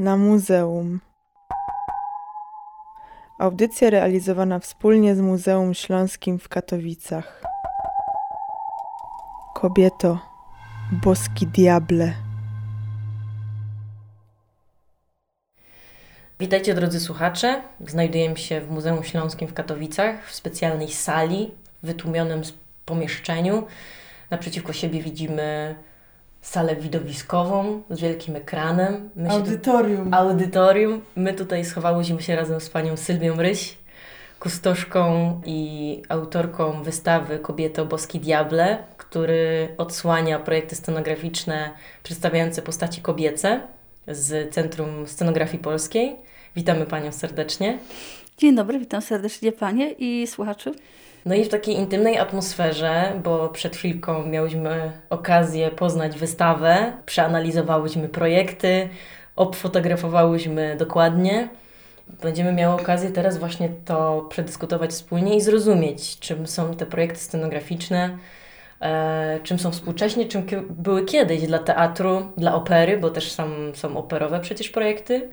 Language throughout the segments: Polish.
na muzeum. Audycja realizowana wspólnie z Muzeum Śląskim w Katowicach. Kobieto, boski diable. Witajcie drodzy słuchacze. Znajdujemy się w Muzeum Śląskim w Katowicach, w specjalnej sali, w wytłumionym pomieszczeniu. Naprzeciwko siebie widzimy salę widowiskową z wielkim ekranem. My audytorium. Tu, audytorium. My tutaj schowałyśmy się razem z panią Sylwią Ryś, kustoszką i autorką wystawy Kobieto Boski Diable, który odsłania projekty scenograficzne przedstawiające postaci kobiece z Centrum Scenografii Polskiej. Witamy Panią serdecznie. Dzień dobry, witam serdecznie Panie i słuchaczy. No i w takiej intymnej atmosferze, bo przed chwilką miałyśmy okazję poznać wystawę, przeanalizowałyśmy projekty, obfotografowałyśmy dokładnie. Będziemy miały okazję teraz właśnie to przedyskutować wspólnie i zrozumieć, czym są te projekty scenograficzne, e, czym są współcześnie, czym były kiedyś dla teatru, dla opery, bo też są, są operowe przecież projekty.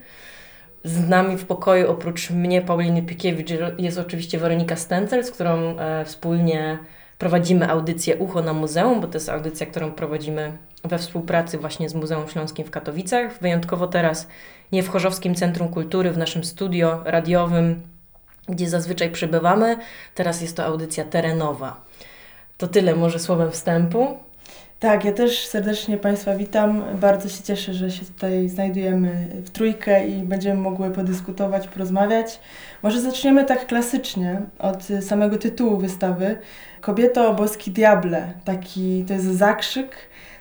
Z nami w pokoju oprócz mnie, Pauliny Pikiewicz, jest oczywiście Weronika Stencel, z którą e, wspólnie prowadzimy audycję Ucho na Muzeum, bo to jest audycja, którą prowadzimy we współpracy właśnie z Muzeum Śląskim w Katowicach. Wyjątkowo teraz nie w Chorzowskim Centrum Kultury, w naszym studio radiowym, gdzie zazwyczaj przybywamy. Teraz jest to audycja terenowa. To tyle może słowem wstępu. Tak, ja też serdecznie Państwa witam. Bardzo się cieszę, że się tutaj znajdujemy w trójkę i będziemy mogły podyskutować, porozmawiać. Może zaczniemy tak klasycznie od samego tytułu wystawy. Kobieto boski diable. Taki to jest zakrzyk,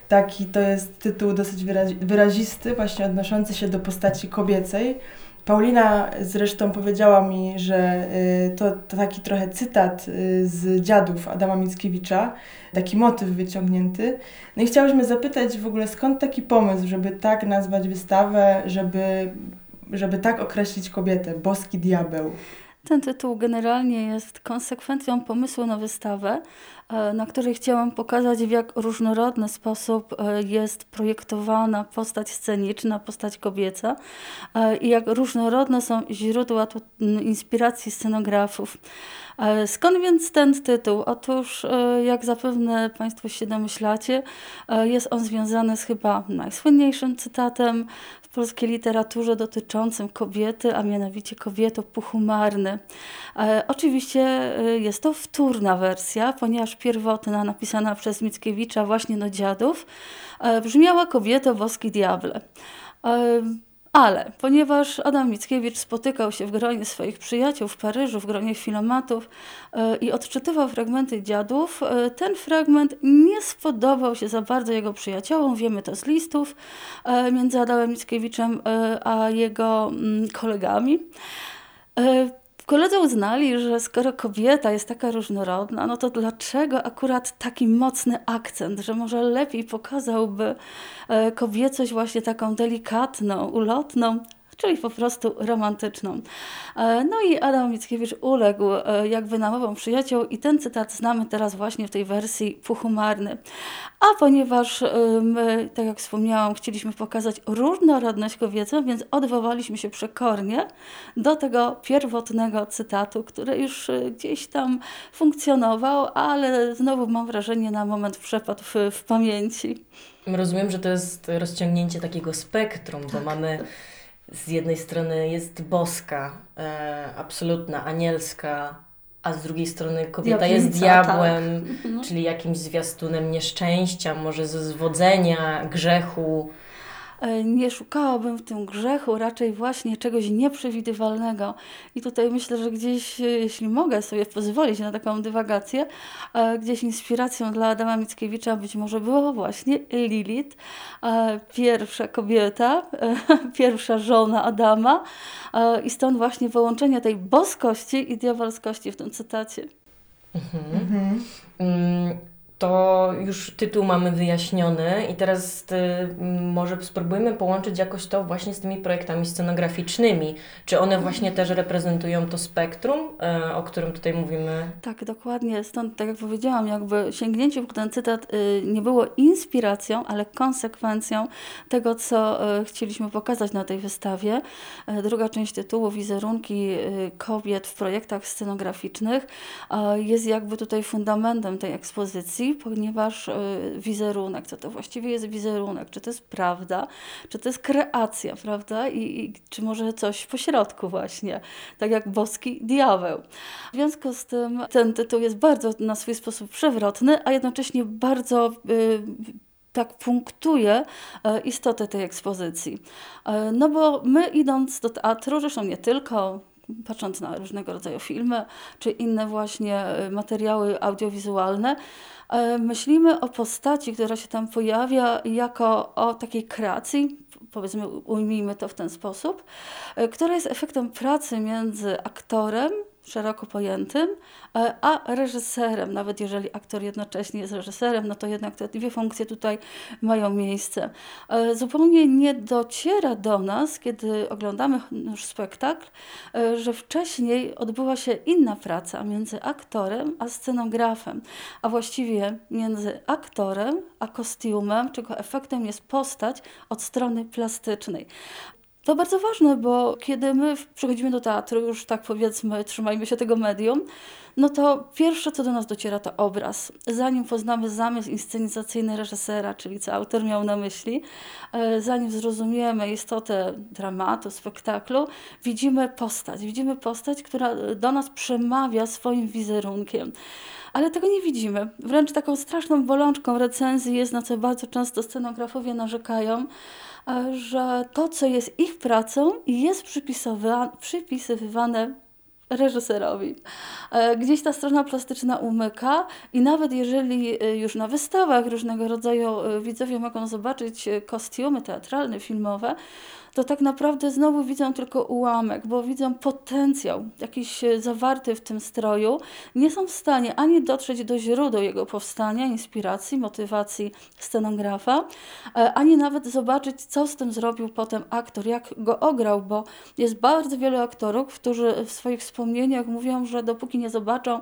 taki to jest tytuł dosyć wyrazisty, właśnie odnoszący się do postaci kobiecej. Paulina zresztą powiedziała mi, że y, to, to, taki trochę cytat y, z dziadów Adama Mickiewicza, taki motyw wyciągnięty. No i chciałyśmy zapytać w ogóle skąd taki pomysł, żeby tak nazwać wystawę, żeby, żeby tak określić kobietę, boski diabeł. Ten tytuł generalnie jest konsekwencją pomysłu na wystawę, e, na której chciałam pokazać, w jak różnorodny sposób e, jest projektowana postać sceniczna, postać kobieca e, i jak różnorodne są źródła inspiracji scenografów. Skąd więc ten tytuł? Otóż, jak zapewne Państwo się domyślacie, jest on związany z chyba najsłynniejszym cytatem polskiej literaturze dotyczącym kobiety, a mianowicie kobiety puchumarny. Oczywiście jest to wtórna wersja, ponieważ pierwotna, napisana przez Mickiewicza właśnie do dziadów, brzmiała Kobieto boski diable. Ale ponieważ Adam Mickiewicz spotykał się w gronie swoich przyjaciół w Paryżu, w gronie filomatów yy, i odczytywał fragmenty dziadów, yy, ten fragment nie spodobał się za bardzo jego przyjaciołom. Wiemy to z listów yy, między Adamem Mickiewiczem a jego mm, kolegami. Koledzy uznali, że skoro kobieta jest taka różnorodna, no to dlaczego akurat taki mocny akcent, że może lepiej pokazałby e, kobiecość właśnie taką delikatną, ulotną, czyli po prostu romantyczną. E, no i Adam Mickiewicz uległ e, jakby namowom przyjaciół i ten cytat znamy teraz właśnie w tej wersji puchumarny. A ponieważ e, my, tak jak wspomniałam, chcieliśmy pokazać różnorodność kobiecą, więc odwołaliśmy się przekornie do tego pierwotnego cytatu, który już gdzieś tam funkcjonował, ale znowu mam wrażenie na moment przepadł w, w pamięci. Rozumiem, że to jest rozciągnięcie takiego spektrum, bo tak. mamy z jednej strony jest boska, e, absolutna, anielska, a z drugiej strony kobieta jest diabłem, tak. Mhm. czyli jakimś zwiastunem nieszczęścia, może ze zwodzenia, grzechu. E, nie szukałabym w tym grzechu, raczej właśnie czegoś nieprzewidywalnego. I tutaj myślę, że gdzieś, e, jeśli mogę sobie pozwolić na taką dywagację, e, gdzieś inspiracją dla Adama Mickiewicza być może była właśnie Lilith, pierwsza kobieta, pierwsza żona Adama i stąd właśnie połączenie tej boskości i diabolskości w tym cytacie. Mhm. Mhm. Mm, to już tytuł mamy wyjaśniony i teraz y, może spróbujmy połączyć jakoś to właśnie z tymi projektami scenograficznymi. Czy one właśnie też reprezentują to spektrum, y, o którym tutaj mówimy? Tak, dokładnie. Stąd, tak jak powiedziałam, jakby sięgnięcie w ten cytat y, nie było inspiracją, ale konsekwencją tego, co y, chcieliśmy pokazać na tej wystawie. Y, druga część tytułu, wizerunki y, kobiet w projektach scenograficznych, jest jakby tutaj fundamentem tej ekspozycji ponieważ e, wizerunek, co to właściwie jest wizerunek, czy to jest prawda, czy to jest kreacja, prawda, i, i czy może coś po środku właśnie, tak jak boski diabeł. W związku z tym ten tytuł jest bardzo na swój sposób przewrotny, a jednocześnie bardzo y, tak punktuje e, istotę tej ekspozycji. No bo my idąc do teatru, zresztą nie tylko, patrząc na różnego rodzaju filmy, czy inne właśnie materiały audiowizualne, E, myślimy o postaci, która się tam pojawia, jako o takiej kreacji, powiedzmy, ujmijmy to w ten sposób, e, która jest efektem pracy między aktorem, szeroko pojętym, e, a reżyserem. Nawet jeżeli aktor jednocześnie jest reżyserem, no to jednak te dwie funkcje tutaj mają miejsce. E, zupełnie nie dociera do nas, kiedy oglądamy już spektakl, e, że wcześniej odbyła się inna praca między aktorem a scenografem, a właściwie między aktorem a kostiumem, czego efektem jest postać od strony plastycznej. To bardzo ważne, bo kiedy my przychodzimy do teatru, już tak powiedzmy, trzymajmy się tego medium, no to pierwsze, co do nas dociera, to obraz. Zanim poznamy zamysł inscenizacyjny reżysera, czyli co autor miał na myśli, e, zanim zrozumiemy istotę dramatu, spektaklu, widzimy postać. Widzimy postać, która do nas przemawia swoim wizerunkiem ale tego nie widzimy. Wręcz taką straszną bolączką recenzji jest, na co bardzo często scenografowie narzekają, że to, co jest ich pracą, jest przypisywane reżyserowi. E, gdzieś ta strona plastyczna umyka i nawet jeżeli e, już na wystawach różnego rodzaju widzowie mogą zobaczyć kostiumy teatralne, filmowe, to tak naprawdę znowu widzą tylko ułamek, bo widzą potencjał jakiś e, zawarty w tym stroju. Nie są w stanie ani dotrzeć do źródeł jego powstania, inspiracji, motywacji scenografa, e, ani nawet zobaczyć, co z tym zrobił potem aktor, jak go ograł, bo jest bardzo wielu aktorów, którzy w swoich wspomnieniach mówią, że dopóki nie zobaczą,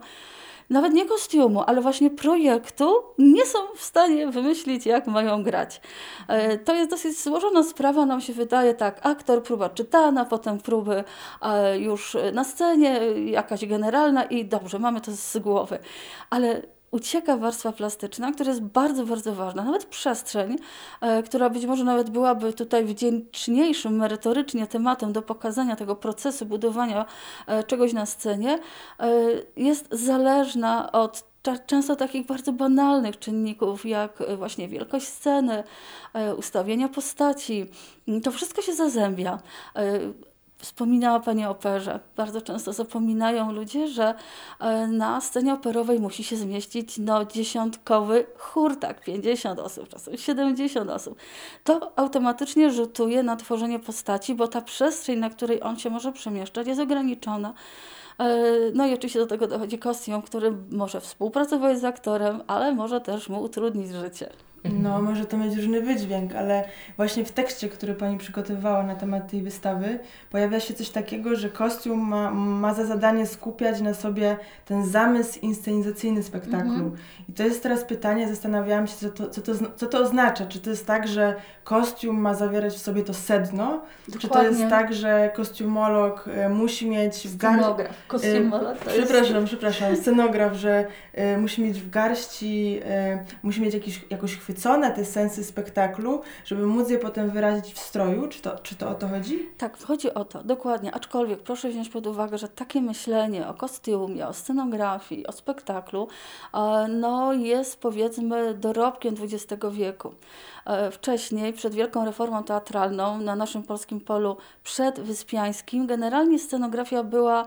nawet nie kostiumu, ale właśnie projektu, nie są w stanie wymyślić, jak mają grać. E, to jest dosyć złożona sprawa, nam się wydaje tak, aktor, próba czytana, potem próby e, już na scenie, jakaś generalna i dobrze, mamy to z głowy. Ale ucieka warstwa plastyczna, która jest bardzo, bardzo ważna. Nawet przestrzeń, e, która być może nawet byłaby tutaj wdzięczniejszym merytorycznie tematem do pokazania tego procesu budowania e, czegoś na scenie, e, jest zależna od często takich bardzo banalnych czynników, jak właśnie wielkość sceny, ustawienia postaci. To wszystko się zazębia. Wspominała Pani o operze. Bardzo często zapominają ludzie, że e, na scenie operowej musi się zmieścić no, dziesiątkowy chór, tak, 50 osób, czasem 70 osób. To automatycznie rzutuje na tworzenie postaci, bo ta przestrzeń, na której on się może przemieszczać, jest ograniczona. E, no i oczywiście do tego dochodzi kostium, który może współpracować z aktorem, ale może też mu utrudnić życie. No, może to mieć różny wydźwięk, ale właśnie w tekście, który Pani przygotowała na temat tej wystawy, pojawia się coś takiego, że kostium ma, ma za zadanie skupiać na sobie ten zamysł inscenizacyjny spektaklu. Mhm. I to jest teraz pytanie, zastanawiałam się, co to, co, to, co to oznacza. Czy to jest tak, że kostium ma zawierać w sobie to sedno? Dokładnie. Czy to jest tak, że kostiumolog e, musi mieć w garści... Scenograf, kostiumolog to Przepraszam, jest... przepraszam, scenograf, że y, musi mieć w garści, musi mieć jakiś, jakąś chwyt zachwycone te sensy spektaklu, żeby móc je potem wyrazić w stroju? Czy to, czy to o to chodzi? Tak, chodzi o to, dokładnie. Aczkolwiek proszę wziąć pod uwagę, że takie myślenie o kostiumie, o scenografii, o spektaklu, e, no jest powiedzmy dorobkiem XX wieku. E, wcześniej, przed wielką reformą teatralną na naszym polskim polu przedwyspiańskim, generalnie scenografia była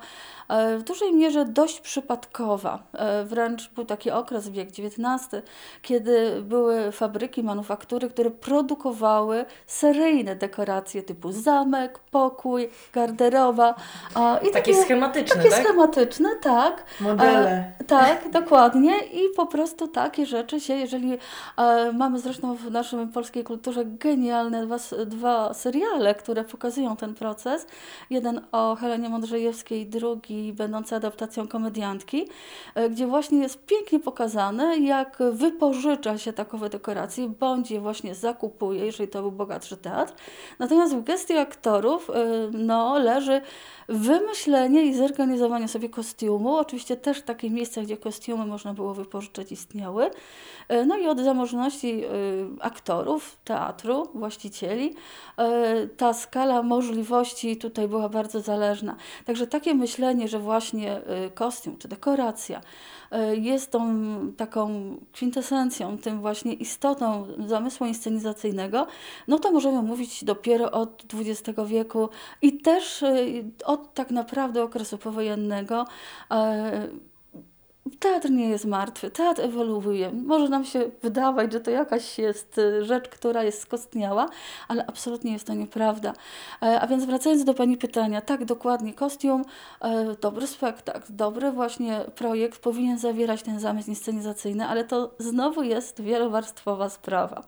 e, w dużej mierze dość przypadkowa. Wręcz był taki okres, wiek XIX, kiedy były fabryki, manufaktury, które produkowały seryjne dekoracje typu zamek, pokój, garderoba. A, i takie, takie schematyczne, takie tak? schematyczne, tak. Modele. A, tak, dokładnie. I po prostu takie rzeczy się, jeżeli a, mamy zresztą w polskiej kulturze genialne dwa, dwa seriale, które pokazują ten proces. Jeden o Helenie Mądrzejewskiej, drugi będący adaptacją komediantki, e, gdzie właśnie jest pięknie pokazane, jak wypożycza się takowe dekoracje, bądź je właśnie zakupuje, jeżeli to był bogatszy teatr. Natomiast w gestii aktorów e, no, leży wymyślenie i zorganizowanie sobie kostiumu. Oczywiście też takie miejsca, gdzie kostiumy można było wypożyczać, istniały. E, no i od zamożności aktorów, teatru, właścicieli, ta skala możliwości tutaj była bardzo zależna. Także takie myślenie, że właśnie kostium czy dekoracja E, jest tą taką kwintesencją, tym właśnie istotą zamysłu inscenizacyjnego, no to możemy mówić dopiero od XX wieku i też e, od tak naprawdę okresu powojennego. Teatr nie jest martwy, teatr ewoluuje. Może nam się wydawać, że to jakaś jest y, rzecz, która jest skostniała, ale absolutnie jest to nieprawda. E, a więc wracając do Pani pytania, tak, dokładnie, kostium, e, dobry spektakl, dobry właśnie projekt powinien zawierać ten zamysł inscenizacyjny, ale to znowu jest wielowarstwowa sprawa,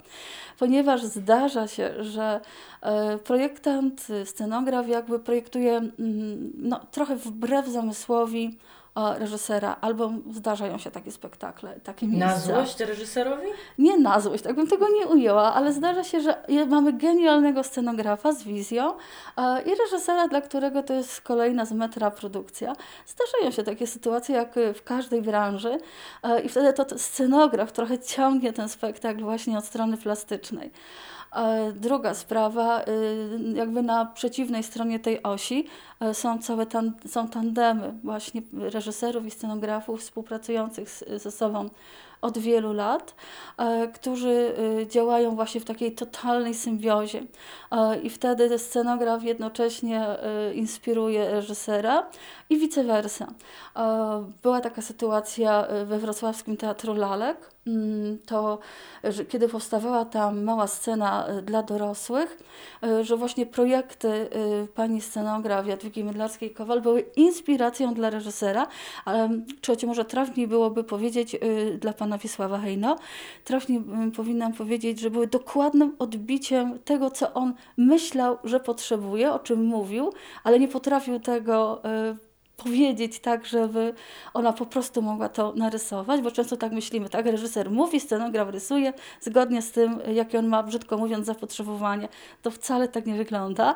ponieważ zdarza się, że e, projektant, scenograf jakby projektuje mm, no, trochę wbrew zamysłowi, reżysera, albo zdarzają się takie spektakle, takie miejsca. Na złość reżyserowi? Nie na złość, tak bym tego nie ujęła, ale zdarza się, że mamy genialnego scenografa z wizją i reżysera, dla którego to jest kolejna z metra produkcja. Zdarzają się takie sytuacje, jak w każdej branży i wtedy to scenograf trochę ciągnie ten spektakl właśnie od strony plastycznej. Druga sprawa, y, jakby na przeciwnej stronie tej osi y, są całe tan są tandemy właśnie reżyserów i scenografów współpracujących ze sobą od wielu lat, e, którzy e, działają właśnie w takiej totalnej symbiozie. E, I wtedy scenograf jednocześnie inspiruje reżysera i vice versa. Była taka sytuacja we wrocławskim Teatru Lalek, mm, to kiedy powstawała tam mała scena dla dorosłych, że właśnie projekty pani scenograf Jadwigi Mydlarskiej-Kowal były inspiracją dla reżysera, ale czy może trafniej byłoby powiedzieć dla pana pana Wiesława Hejno, trafnie mm, powinnam powiedzieć, że były dokładnym odbiciem tego, co on myślał, że potrzebuje, o czym mówił, ale nie potrafił tego y, powiedzieć tak, żeby ona po prostu mogła to narysować, bo często tak myślimy, tak, reżyser mówi, scenograf rysuje, zgodnie z tym, jakie on ma, brzydko mówiąc, zapotrzebowanie. To wcale tak nie wygląda.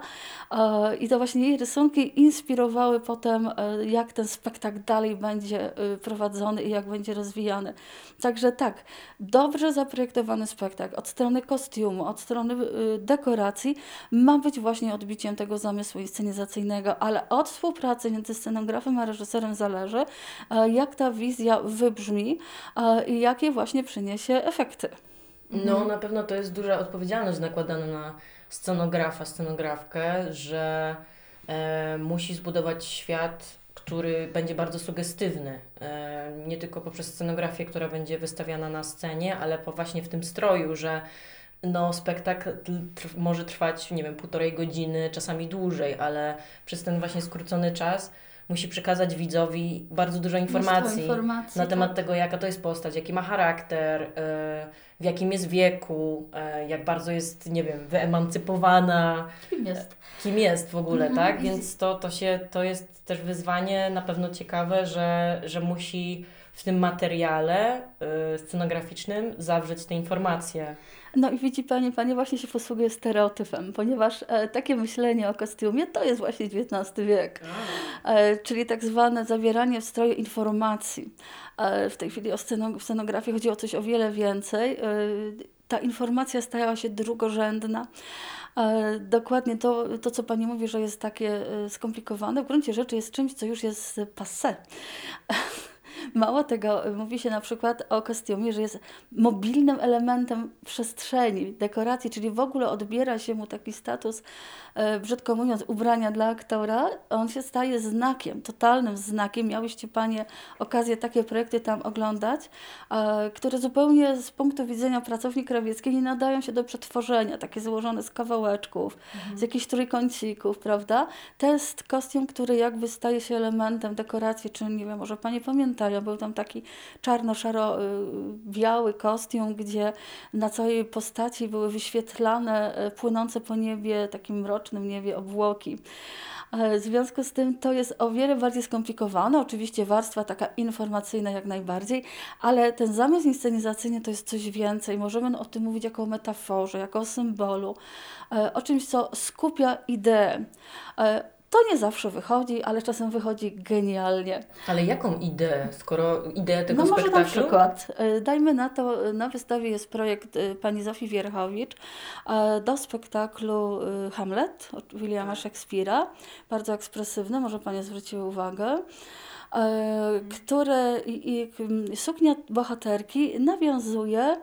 E, I to właśnie jej rysunki inspirowały potem, e, jak ten spektakl dalej będzie e, prowadzony i jak będzie rozwijany. Także tak, dobrze zaprojektowany spektakl od strony kostiumu, od strony dekoracji ma być właśnie odbiciem tego zamysłu inscenizacyjnego, ale od współpracy między scenografem fotografem a reżyserem zależy, e, jak ta wizja wybrzmi e, i jakie właśnie przyniesie efekty. No, na pewno to jest duża odpowiedzialność nakładana na scenografa, scenografkę, że e, musi zbudować świat, który będzie bardzo sugestywny. E, nie tylko poprzez scenografię, która będzie wystawiana na scenie, ale po właśnie w tym stroju, że no, spektakl może trwać, nie wiem, półtorej godziny, czasami dłużej, ale przez ten właśnie skrócony czas musi przekazać widzowi bardzo dużo informacji, informacji na temat tak. tego, jaka to jest postać, jaki ma charakter, y, w jakim jest wieku, y, jak bardzo jest, nie wiem, wyemancypowana. Kim jest. Kim jest w ogóle, mhm. tak? Więc to, to, się, to jest też wyzwanie na pewno ciekawe, że, że musi w tym materiale y, scenograficznym zawrzeć te informacje. No i widzi Pani, Pani właśnie się posługuje stereotypem, ponieważ e, takie myślenie o kostiumie to jest właśnie XIX wiek, e, czyli tak zwane zawieranie w stroju informacji. E, w tej chwili o scenog scenografii chodzi o coś o wiele więcej. E, ta informacja stała się drugorzędna. E, dokładnie to, to, co Pani mówi, że jest takie e, skomplikowane, w gruncie rzeczy jest czymś, co już jest passé Mało tego, mówi się na przykład o kostiumie, że jest mobilnym elementem przestrzeni, dekoracji, czyli w ogóle odbiera się mu taki status, e, brzydko mówiąc, ubrania dla aktora. On się staje znakiem, totalnym znakiem. Miałyście Panie okazję takie projekty tam oglądać, e, które zupełnie z punktu widzenia pracowni krawieckiej nie nadają się do przetworzenia, takie złożone z kawałeczków, mhm. z jakichś trójkącików, prawda? To jest kostium, który jakby staje się elementem dekoracji, czy nie wiem, może Panie pamiętają, był tam taki czarno-szaro-biały kostium, gdzie na całej postaci były wyświetlane, e, płynące po niebie, takim mrocznym niebie obłoki. E, w związku z tym to jest o wiele bardziej skomplikowane. Oczywiście warstwa taka informacyjna jak najbardziej, ale ten zamysł inscenizacyjny to jest coś więcej. Możemy o tym mówić jako o metaforze, jako o symbolu, e, o czymś, co skupia ideę. To nie zawsze wychodzi, ale czasem wychodzi genialnie. Ale jaką ideę, skoro ideę tego no spektaklu? No może na przykład, e, dajmy na to, na wystawie jest projekt e, pani Zofii Wierchowicz do spektaklu Hamlet od Williama Szekspira, bardzo ekspresywny, może Pani zwróciły uwagę które i, i suknia bohaterki nawiązuje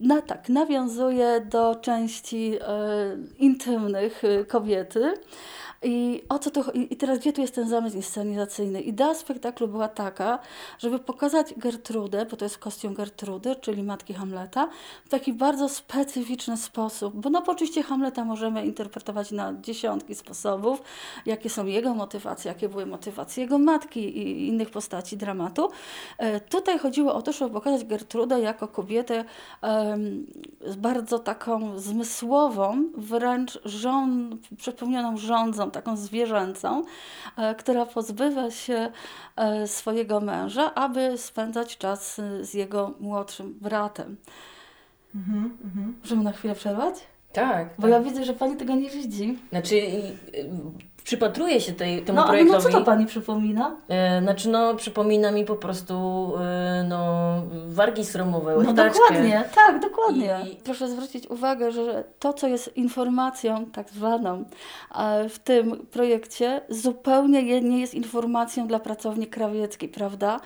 na tak, nawiązuje do części e, intymnych e, kobiety. I o co to I teraz gdzie tu jest ten zamysł inscenizacyjny? Idea spektaklu była taka, żeby pokazać Gertrudę, bo to jest kostium Gertrudy, czyli matki Hamleta, w taki bardzo specyficzny sposób. Bo no oczywiście Hamleta możemy interpretować na dziesiątki sposobów, jakie są jego motywacje, jakie były motywacje jego matki i innych postaci dramatu. E, tutaj chodziło o to, żeby pokazać Gertrudę jako kobietę z bardzo taką zmysłową, wręcz żon, przepełnioną rządzą taką zwierzęcą, e, która pozbywa się e, swojego męża, aby spędzać czas e, z jego młodszym bratem. Mhm, mhm. Możemy na chwilę przerwać? Tak. Bo tak. ja widzę, że pani tego nie widzi. Znaczy, przypatruję się tej, temu no, projektowi. No co to Pani przypomina? E, znaczy no przypomina mi po prostu e, no, wargi sromowe, No dokładnie, tak, dokładnie. I... Proszę zwrócić uwagę, że to co jest informacją tak zwaną e, w tym projekcie zupełnie nie jest informacją dla pracowni krawieckiej, prawda?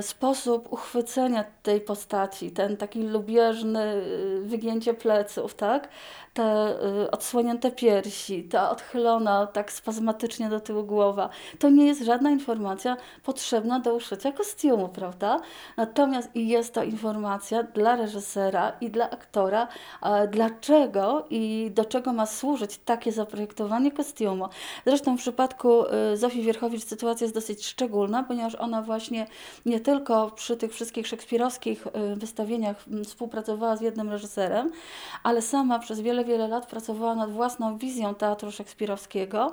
Sposób uchwycenia tej postaci, ten taki lubieżny wygięcie pleców, tak? te odsłonięte piersi, ta odchylona tak spazmatycznie do tyłu głowa, to nie jest żadna informacja potrzebna do uszycia kostiumu, prawda? Natomiast jest to informacja dla reżysera i dla aktora, dlaczego i do czego ma służyć takie zaprojektowanie kostiumu. Zresztą w przypadku y, Zofii Wierchowicz sytuacja jest dosyć szczególna, ponieważ ona właśnie nie tylko przy tych wszystkich szekspirowskich y, wystawieniach współpracowała z jednym reżyserem, ale sama przez wiele wiele, lat pracowała nad własną wizją teatru szekspirowskiego,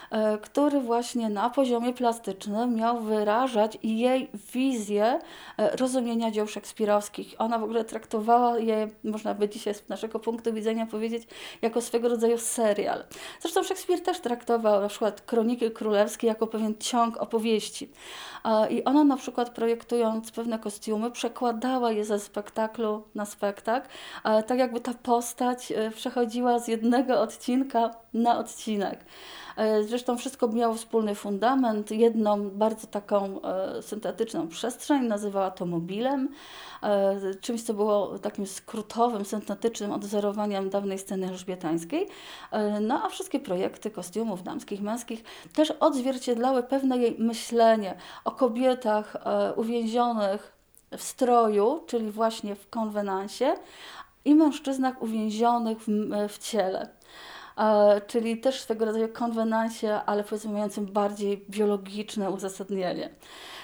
który właśnie na poziomie plastycznym miał wyrażać jej wizję e, rozumienia dzieł szekspirowskich. Ona w ogóle traktowała je, można by dzisiaj z naszego punktu widzenia powiedzieć, jako swego rodzaju serial. Zresztą Szekspir też traktował na przykład Kroniki Królewskie jako pewien ciąg opowieści. E, I ona na przykład projektując pewne kostiumy, przekładała je ze spektaklu na spektakl, tak jakby ta postać przechodziła z jednego odcinka na odcinek. E, zresztą wszystko miało wspólny fundament, jedną bardzo taką e, syntetyczną przestrzeń, nazywała to mobilem, e, czymś, co było takim skrótowym, syntetycznym odwzorowaniem dawnej sceny elżbietańskiej. No a wszystkie projekty kostiumów damskich, męskich też odzwierciedlały pewne jej myślenie o kobietach uwięzionych w stroju, czyli właśnie w konwenansie, i mężczyznach uwięzionych w, w ciele. E, czyli też swego rodzaju konwenansie, ale powiedzmy mającym bardziej biologiczne uzasadnienie.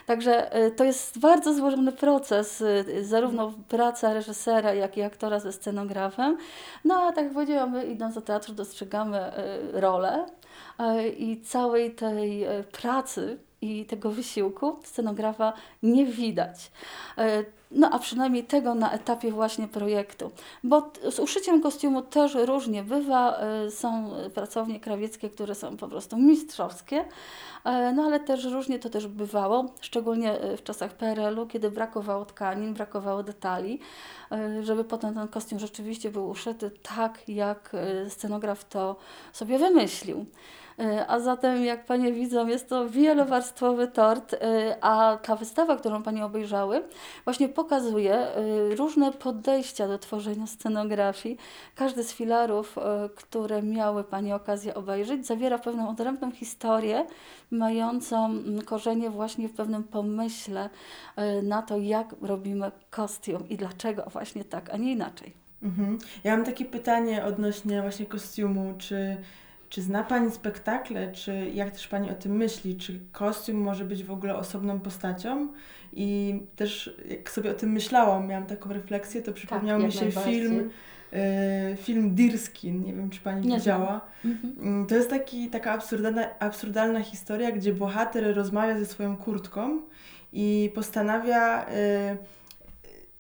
Także e, to jest bardzo złożony proces, e, zarówno praca reżysera, jak i aktora ze scenografem. No a tak jak powiedziałam, my idąc do teatru dostrzegamy rolę i całej tej pracy i tego wysiłku scenografa nie widać. E, no a przynajmniej tego na etapie właśnie projektu. Bo z uszyciem kostiumu też różnie bywa. E, są pracownie krawieckie, które są po prostu mistrzowskie, e, no ale też różnie to też bywało, szczególnie w czasach PRL-u, kiedy brakowało tkanin, brakowało detali, żeby potem ten kostium rzeczywiście był uszyty tak, jak scenograf to sobie wymyślił. A zatem, jak Panie widzą, jest to wielowarstwowy tort, a ta wystawa, którą Panie obejrzały, właśnie pokazuje różne podejścia do tworzenia scenografii. Każdy z filarów, które miały Pani okazję obejrzeć, zawiera pewną odrębną historię, mającą mm, korzenie właśnie w pewnym pomyśle na to, jak robimy kostium i dlaczego właśnie tak, a nie inaczej. Mhm. Ja mam takie pytanie odnośnie właśnie kostiumu. Czy, czy zna Pani spektakle, czy jak też Pani o tym myśli? Czy kostium może być w ogóle osobną postacią? I też jak sobie o tym myślałam, miałam taką refleksję, to przypomniał tak, mi się film y, film Dirskin, nie wiem czy Pani nie widziała. Mhm. Mm, to jest taki, taka absurdalna, absurdalna historia, gdzie bohater rozmawia ze swoją kurtką i postanawia y,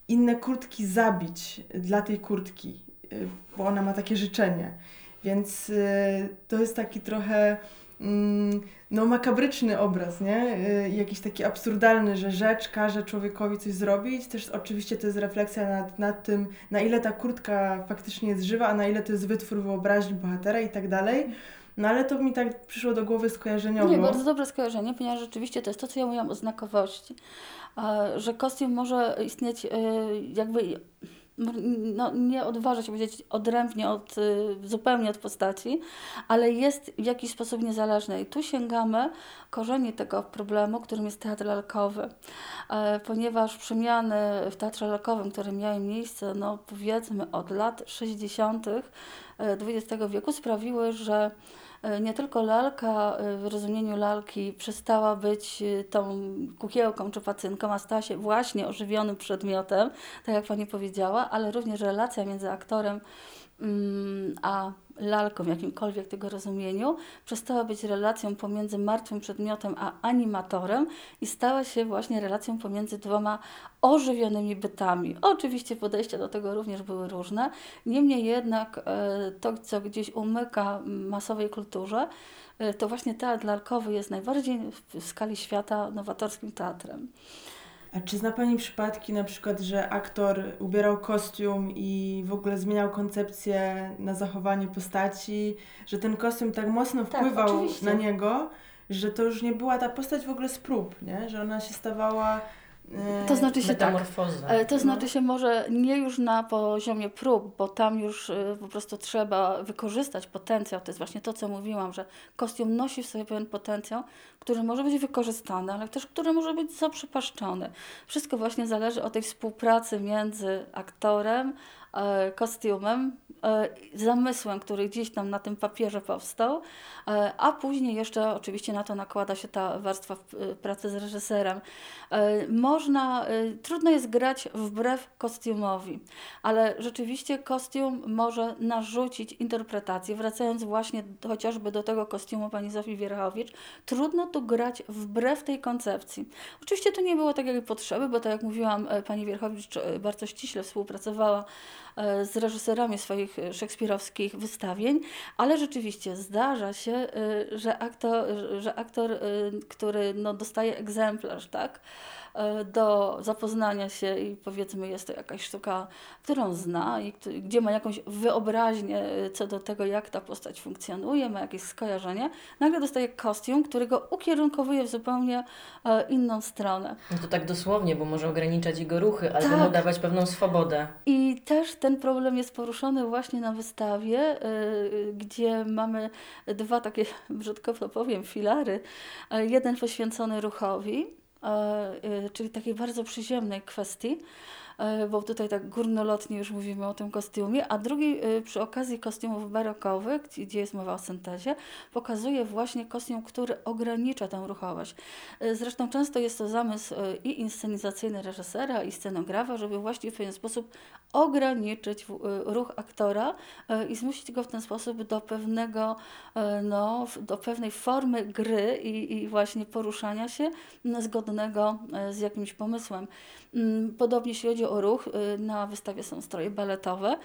inne kurtki zabić dla tej kurtki, y, bo ona ma takie życzenie. Więc y, to jest taki trochę mm, no, makabryczny obraz, nie? Y, jakiś taki absurdalny, że rzecz każe człowiekowi coś zrobić. Też oczywiście to jest refleksja nad, nad tym, na ile ta kurtka faktycznie jest żywa, a na ile to jest wytwór wyobraźni bohatera i tak dalej. No ale to mi tak przyszło do głowy skojarzeniowo. Nie, bardzo dobre skojarzenie, ponieważ rzeczywiście to jest to, co ja mówiłam o znakowości, że kostium może istnieć e, jakby no, nie odważę się powiedzieć odrębnie od, e, zupełnie od postaci, ale jest w jakiś sposób niezależny. I tu sięgamy korzeni tego problemu, którym jest teatr lalkowy. E, ponieważ przemiany w teatrze lalkowym, które miały miejsce, no powiedzmy od lat 60. XX wieku, sprawiły, że E, nie tylko lalka e, w rozumieniu lalki przestała być e, tą kukiełką czy pacynką, a stała się właśnie ożywionym przedmiotem, tak jak Pani powiedziała, ale również relacja między aktorem mm, a lalką jakimkolwiek tego rozumieniu, przestała być relacją pomiędzy martwym przedmiotem a animatorem i stała się właśnie relacją pomiędzy dwoma ożywionymi bytami. Oczywiście podejścia do tego również były różne, niemniej jednak e, to, co gdzieś umyka masowej kulturze, e, to właśnie teatr lalkowy jest najbardziej w skali świata nowatorskim teatrem. A czy zna Pani przypadki na przykład, że aktor ubierał kostium i w ogóle zmieniał koncepcję na zachowanie postaci, że ten kostium tak mocno tak, wpływał tak, na niego, że to już nie była ta postać w ogóle z prób, nie? że ona się stawała to znaczy się tak. E, to znaczy no. się może nie już na poziomie prób, bo tam już e, po prostu trzeba wykorzystać potencjał. To jest właśnie to, co mówiłam, że kostium nosi w sobie pewien potencjał, który może być wykorzystany, ale też który może być zaprzepaszczony. Wszystko właśnie zależy od tej współpracy między aktorem, kostiumem, E, zamysłem, który gdzieś tam na tym papierze powstał, e, a później jeszcze oczywiście na to nakłada się ta warstwa e, pracy z reżyserem. Można, trudno jest grać wbrew kostiumowi, ale rzeczywiście kostium może narzucić interpretację. Wracając właśnie chociażby do tego kostiumu pani Zofii Wierchowicz, trudno tu grać wbrew tej koncepcji. Oczywiście to nie było tak jak potrzeby, bo tak jak mówiłam, pani Wierchowicz bardzo ściśle współpracowała z reżyserami swoich szekspirowskich wystawień, ale rzeczywiście zdarza się, y, że aktor, że aktor który no, dostaje egzemplarz, tak, E, do zapoznania się i powiedzmy jest to jakaś sztuka, którą zna i gdzie ma jakąś wyobraźnię e, co do tego, jak ta postać funkcjonuje, ma jakieś skojarzenie, nagle dostaje kostium, który go ukierunkowuje w zupełnie e, inną stronę. No to tak dosłownie, bo może ograniczać jego ruchy, albo tak. mu dawać pewną swobodę. I też ten problem jest poruszony właśnie na wystawie, gdzie mamy dwa takie, brzydko powiem, filary. Jeden poświęcony ruchowi, E, e, czyli takiej bardzo przyziemnej kwestii, E, bo tutaj tak górnolotnie już mówimy o tym kostiumie, a drugi e, przy okazji kostiumów barokowych, gdzie jest mowa o syntezie, pokazuje właśnie kostium, który ogranicza tę ruchowość. E, zresztą często jest to zamysł i inscenizacyjny reżysera, i scenografa, żeby właśnie w pewien sposób ograniczyć ruch aktora i zmusić go w ten sposób do pewnego, no, do pewnej formy gry i, i właśnie poruszania się zgodnego z jakimś pomysłem. Podobnie jeśli chodzi o ruch, y, na wystawie są stroje baletowe.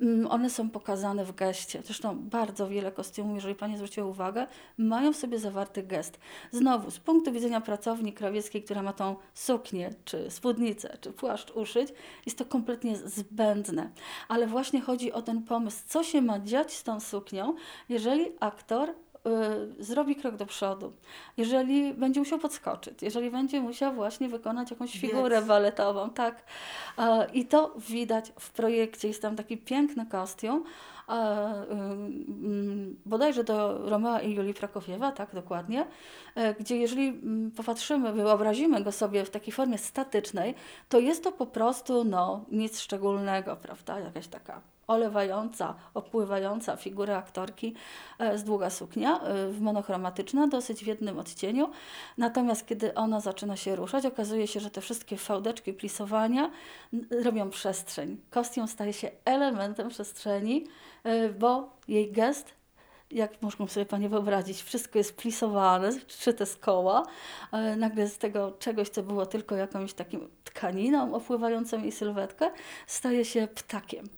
Mm, one są pokazane w geście. Zresztą bardzo wiele kostiumów, jeżeli Pani zwróciły uwagę, mają w sobie zawarty gest. Znowu, z punktu widzenia pracowni krawieckiej, która ma tą suknię, czy spódnicę, czy płaszcz uszyć, jest to kompletnie zbędne. Ale właśnie chodzi o ten pomysł, co się ma dziać z tą suknią, jeżeli aktor zrobi krok do przodu, jeżeli będzie musiał podskoczyć, jeżeli będzie musiał właśnie wykonać jakąś figurę baletową, tak. E, I to widać w projekcie. Jest tam taki piękny kostium, e, ym, bodajże do Romea i Julii Prakowiewa, tak dokładnie, e, gdzie jeżeli mm, popatrzymy, wyobrazimy go sobie w takiej formie statycznej, to jest to po prostu no, nic szczególnego, prawda? Jakaś taka olewająca, opływająca figura aktorki e, z długa suknia, e, monochromatyczna, dosyć w jednym odcieniu. Natomiast kiedy ona zaczyna się ruszać, okazuje się, że te wszystkie fałdeczki plisowania robią przestrzeń. Kostium staje się elementem przestrzeni, e, bo jej gest jak mogą sobie Panie wyobrazić, wszystko jest plisowane, szyte z koła. E, Nagle z tego czegoś, co było tylko jakąś takim tkaniną opływającą jej sylwetkę, staje się ptakiem.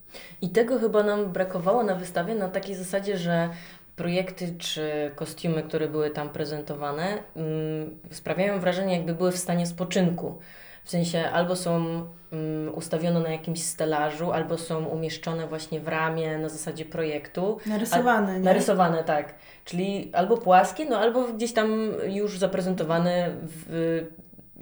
I tego chyba nam brakowało na wystawie na takiej zasadzie, że projekty czy kostiumy, które były tam prezentowane, mm, sprawiają wrażenie, jakby były w stanie spoczynku. W sensie albo są mm, ustawione na jakimś stelażu, albo są umieszczone właśnie w ramie na zasadzie projektu. Narysowane, nie? Narysowane, tak. Czyli albo płaskie, no albo gdzieś tam już zaprezentowane, w,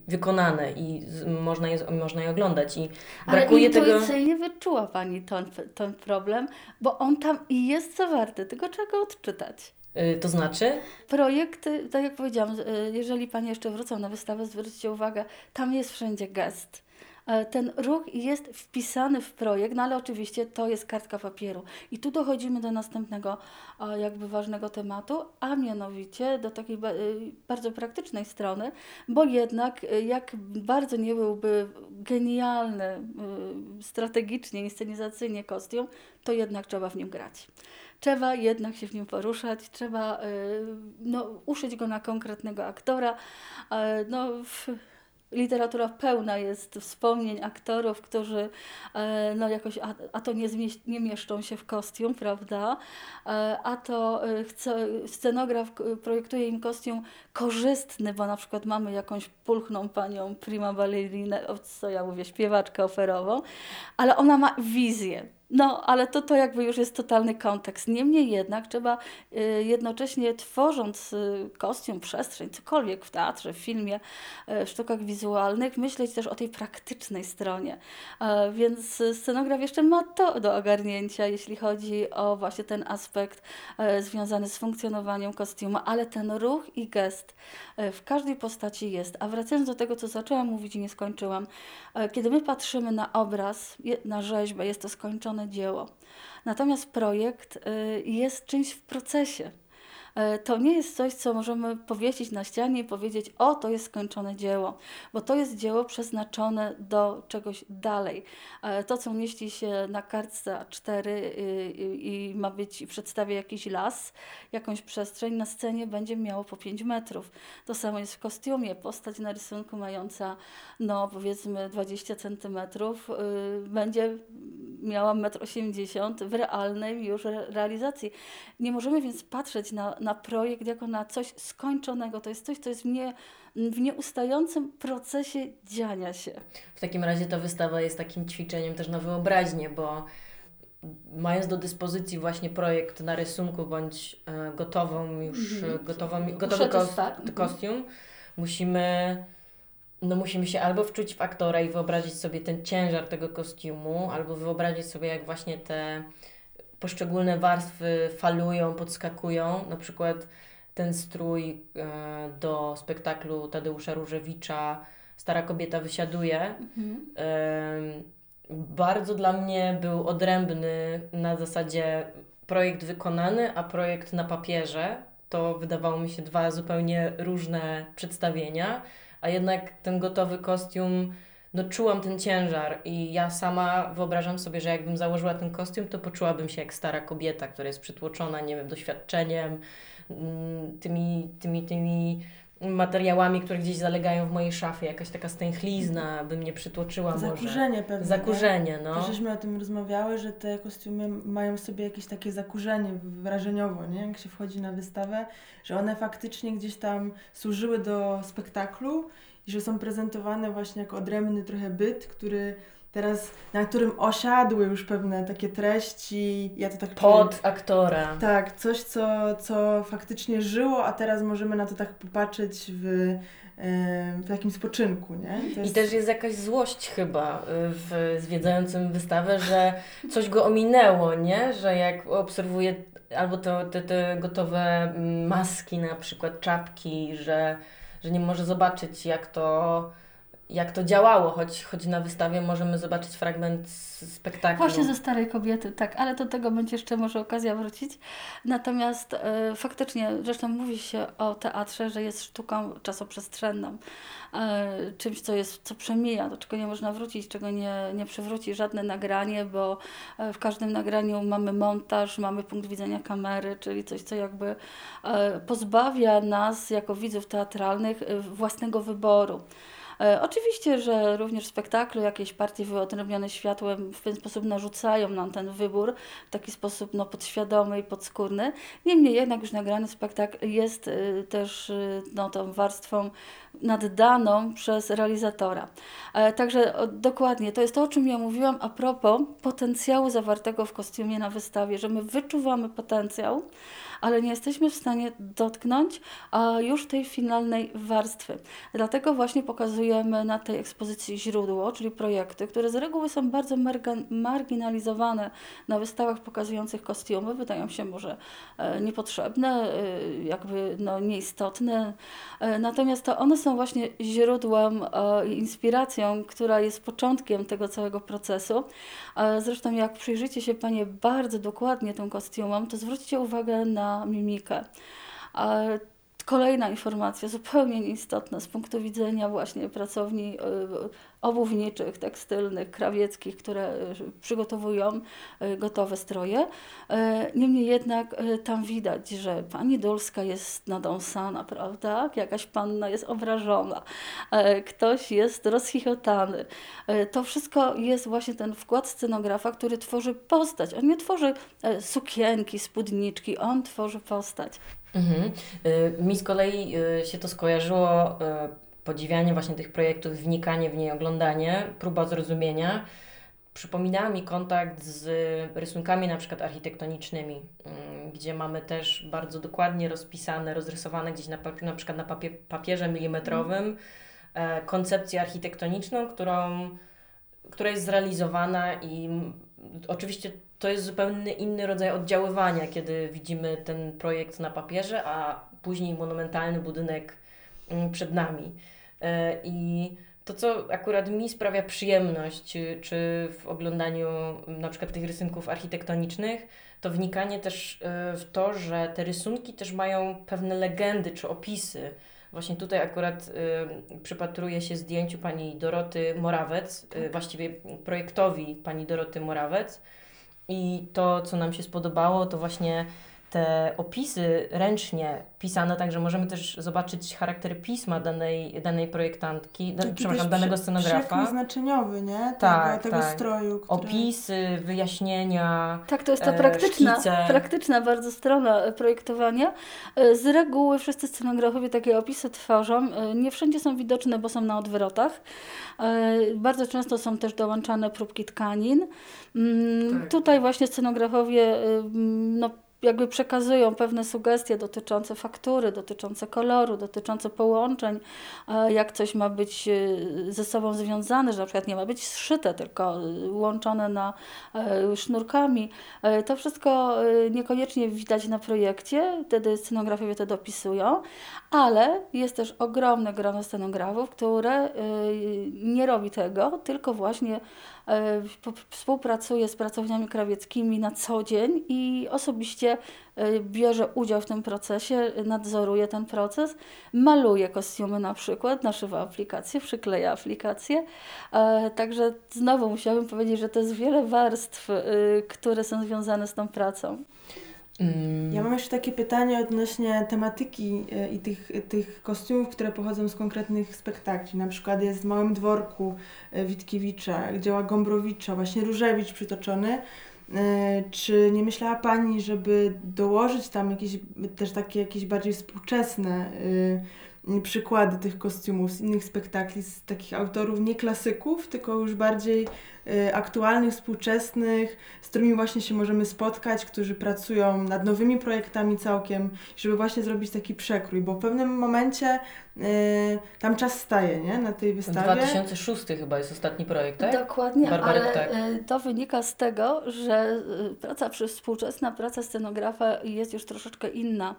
wykonane i można, je, można je oglądać. I Ale brakuje tego. intuicyjnie wyczuła Pani ten, ten problem, bo on tam i jest zawarty, tylko trzeba go odczytać. Y, To znaczy? Projekty, tak jak powiedziałam, y, jeżeli Pani jeszcze wrócą na wystawę, zwróćcie uwagę, tam jest wszędzie gest. E, Ten ruch jest wpisany w projekt, no ale oczywiście to jest kartka papieru. I tu dochodzimy do następnego e, jakby ważnego tematu, a mianowicie do takiej ba- y, bardzo praktycznej strony, bo jednak y, jak bardzo nie byłby genialny y, strategicznie, inscenizacyjnie kostium, to jednak trzeba w nim grać. Trzeba jednak się w nim poruszać, trzeba y, no, uszyć go na konkretnego aktora. E, No, w, literatura pełna jest wspomnień aktorów, którzy e, no, jakoś, a, a to nie, zmieś, nie mieszczą się w kostium, prawda? E, A to e, chce, scenograf projektuje im kostium korzystny, bo na przykład mamy jakąś pulchną panią prima ballerinę, co ja mówię, śpiewaczkę oferową, ale ona ma wizję. No, ale to, to jakby już jest totalny kontekst. Niemniej jednak trzeba y, jednocześnie tworząc y, kostium, przestrzeń, cokolwiek w teatrze, w filmie, y, w sztukach wizualnych, myśleć też o tej praktycznej stronie. E, Więc scenograf jeszcze ma to do ogarnięcia, jeśli chodzi o właśnie ten aspekt e, związany z funkcjonowaniem kostiumu, ale ten ruch i gest e, w każdej postaci jest. A wracając do tego, co zaczęłam mówić i nie skończyłam, kiedy my patrzymy na obraz, na rzeźbę, jest to skończone dzieło. Natomiast projekt y, jest czymś w procesie. E, To nie jest coś, co możemy powiesić na ścianie i powiedzieć, o, to jest skończone dzieło, bo to jest dzieło przeznaczone do czegoś dalej. E, To, co mieści się na kartce A4 y, i, i ma być, przedstawia jakiś las, jakąś przestrzeń, na scenie będzie miało po 5 metrów. To samo jest w kostiumie. Postać na rysunku mająca, no powiedzmy 20 centymetrów, y, będzie miała 1,80 m w realnej już re- realizacji. Nie możemy więc patrzeć na, na projekt jako na coś skończonego. To jest coś, co jest w, nie, w nieustającym procesie dziania się. W takim razie ta wystawa jest takim ćwiczeniem też na wyobraźnię, bo mając do dyspozycji właśnie projekt na rysunku bądź e, gotową już, Mhm. e, gotową, gotowy stak. Mhm. kostium, musimy, no musimy się albo wczuć w aktora i wyobrazić sobie ten ciężar tego kostiumu, albo wyobrazić sobie jak właśnie te poszczególne warstwy falują, podskakują, na przykład ten strój e, do spektaklu Tadeusza Różewicza Stara kobieta wysiaduje. Mhm. Bardzo dla mnie był odrębny na zasadzie projekt wykonany, a projekt na papierze. To wydawało mi się dwa zupełnie różne przedstawienia, a jednak ten gotowy kostium, no czułam ten ciężar i ja sama wyobrażam sobie, że jakbym założyła ten kostium, to poczułabym się jak stara kobieta, która jest przytłoczona, nie wiem, doświadczeniem, mm, tymi, tymi, tymi materiałami, które gdzieś zalegają w mojej szafie, jakaś taka stęchlizna by mnie przytłoczyła może. Zakurzenie pewnie. Zakurzenie, Nie? no. Żeśmy o tym rozmawiały, że te kostiumy mają w sobie jakieś takie zakurzenie wrażeniowo, nie? Jak się wchodzi na wystawę, że one faktycznie gdzieś tam służyły do spektaklu i że są prezentowane właśnie jako odrębny trochę byt, który teraz na którym osiadły już pewne takie treści. Ja to tak Pod aktora. Tak, coś, co, co faktycznie żyło, a teraz możemy na to tak popatrzeć w, w takim spoczynku, nie? Jest... I też jest jakaś złość chyba y, w zwiedzającym wystawę, że coś go ominęło, nie? Że jak obserwuje albo to, te, te gotowe maski, na przykład czapki, że, że nie może zobaczyć jak to jak to działało, choć, choć na wystawie możemy zobaczyć fragment spektaklu. Właśnie ze Starej Kobiety, tak, ale do tego będzie jeszcze może okazja wrócić. Natomiast e, faktycznie, zresztą mówi się o teatrze, że jest sztuką czasoprzestrzenną, czymś, co jest, co przemija, do czego nie można wrócić, czego nie, nie przywróci żadne nagranie, bo e, w każdym nagraniu mamy montaż, mamy punkt widzenia kamery, czyli coś, co jakby e, pozbawia nas jako widzów teatralnych e, własnego wyboru. E, oczywiście, że również w spektaklu jakieś partie wyodrębnione światłem w ten sposób narzucają nam ten wybór w taki sposób no, podświadomy i podskórny. Niemniej jednak już nagrany spektakl jest y, też y, no, tą warstwą naddaną przez realizatora. E, także dokładnie, to jest to, o czym ja mówiłam a propos potencjału zawartego w kostiumie na wystawie, że my wyczuwamy potencjał, ale nie jesteśmy w stanie dotknąć już tej finalnej warstwy. Dlatego właśnie pokazujemy na tej ekspozycji źródło, czyli projekty, które z reguły są bardzo marginalizowane na wystawach pokazujących kostiumy, wydają się może e, niepotrzebne, e, jakby no, nieistotne, e, natomiast to one są właśnie źródłem i inspiracją, która jest początkiem tego całego procesu. Zresztą jak przyjrzycie się Panie bardzo dokładnie tym kostiumom, to zwróćcie uwagę na mimikę. Kolejna informacja, zupełnie nieistotna z punktu widzenia właśnie pracowni y, obuwniczych, tekstylnych, krawieckich, które y, przygotowują y, gotowe stroje. Niemniej jednak tam widać, że pani Dulska jest nadąsana, prawda? Jakaś panna jest obrażona, ktoś jest rozchichotany. To wszystko jest właśnie ten wkład scenografa, który tworzy postać. On nie tworzy sukienki, spódniczki, on tworzy postać. Mhm. Y, mi z kolei y, się to skojarzyło, y, podziwianie właśnie tych projektów, wnikanie w nie, oglądanie, próba zrozumienia. Przypominała mi kontakt z rysunkami na przykład architektonicznymi, gdzie mamy też bardzo dokładnie rozpisane, rozrysowane gdzieś na, na przykład na papie, papierze milimetrowym e, koncepcję architektoniczną, którą, która jest zrealizowana i oczywiście to jest zupełnie inny rodzaj oddziaływania, kiedy widzimy ten projekt na papierze, a później monumentalny budynek mm, przed nami. E, I to, co akurat mi sprawia przyjemność, czy w oglądaniu na przykład tych rysunków architektonicznych, to wnikanie też e, w to, że te rysunki też mają pewne legendy czy opisy. Właśnie tutaj akurat y, przypatruję się zdjęciu pani Doroty Morawec, y, właściwie projektowi pani Doroty Morawec, i to, co nam się spodobało, to właśnie te opisy ręcznie pisane, także możemy też zobaczyć charakter pisma danej, danej projektantki, da, przepraszam, danego scenografa. znaczeniowy, nie? Tak, tego, tego tak. stroju. Który... Opisy, wyjaśnienia. Tak, to jest ta praktyczna, praktyczna bardzo strona projektowania. E, z reguły wszyscy scenografowie takie opisy tworzą. E, nie wszędzie są widoczne, bo są na odwrotach. E, bardzo często są też dołączane próbki tkanin. Mm, tak. Tutaj właśnie scenografowie no, jakby przekazują pewne sugestie dotyczące faktury, dotyczące koloru, dotyczące połączeń, e, jak coś ma być e, ze sobą związane, że na przykład nie ma być zszyte, tylko e, łączone na sznurkami. To wszystko niekoniecznie widać na projekcie, wtedy scenografowie to dopisują, ale jest też ogromne grono scenografów, które nie robi tego, tylko właśnie współpracuje z pracowniami krawieckimi na co dzień i osobiście e, bierze udział w tym procesie, nadzoruje ten proces, maluje kostiumy na przykład, naszywa aplikacje, przykleja aplikacje. E, także znowu musiałabym powiedzieć, że to jest wiele warstw, e, które są związane z tą pracą. Mm. Ja mam jeszcze takie pytanie odnośnie tematyki i tych, tych kostiumów, które pochodzą z konkretnych spektakli. Na przykład jest w Małym Dworku Witkiewicza, dzieła Gombrowicza, właśnie Różewicz przytoczony. E, czy nie myślała Pani, żeby dołożyć tam jakieś też takie jakieś bardziej współczesne przykłady tych kostiumów z innych spektakli, z takich autorów nie klasyków, tylko już bardziej aktualnych, współczesnych, z którymi właśnie się możemy spotkać, którzy pracują nad nowymi projektami całkiem, żeby właśnie zrobić taki przekrój, bo w pewnym momencie y, tam czas staje, nie? Na tej wystawie. 2006 chyba jest ostatni projekt, tak? Dokładnie, Barbarek, ale tak. y, to wynika z tego, że y, praca współczesna praca scenografa jest już troszeczkę inna.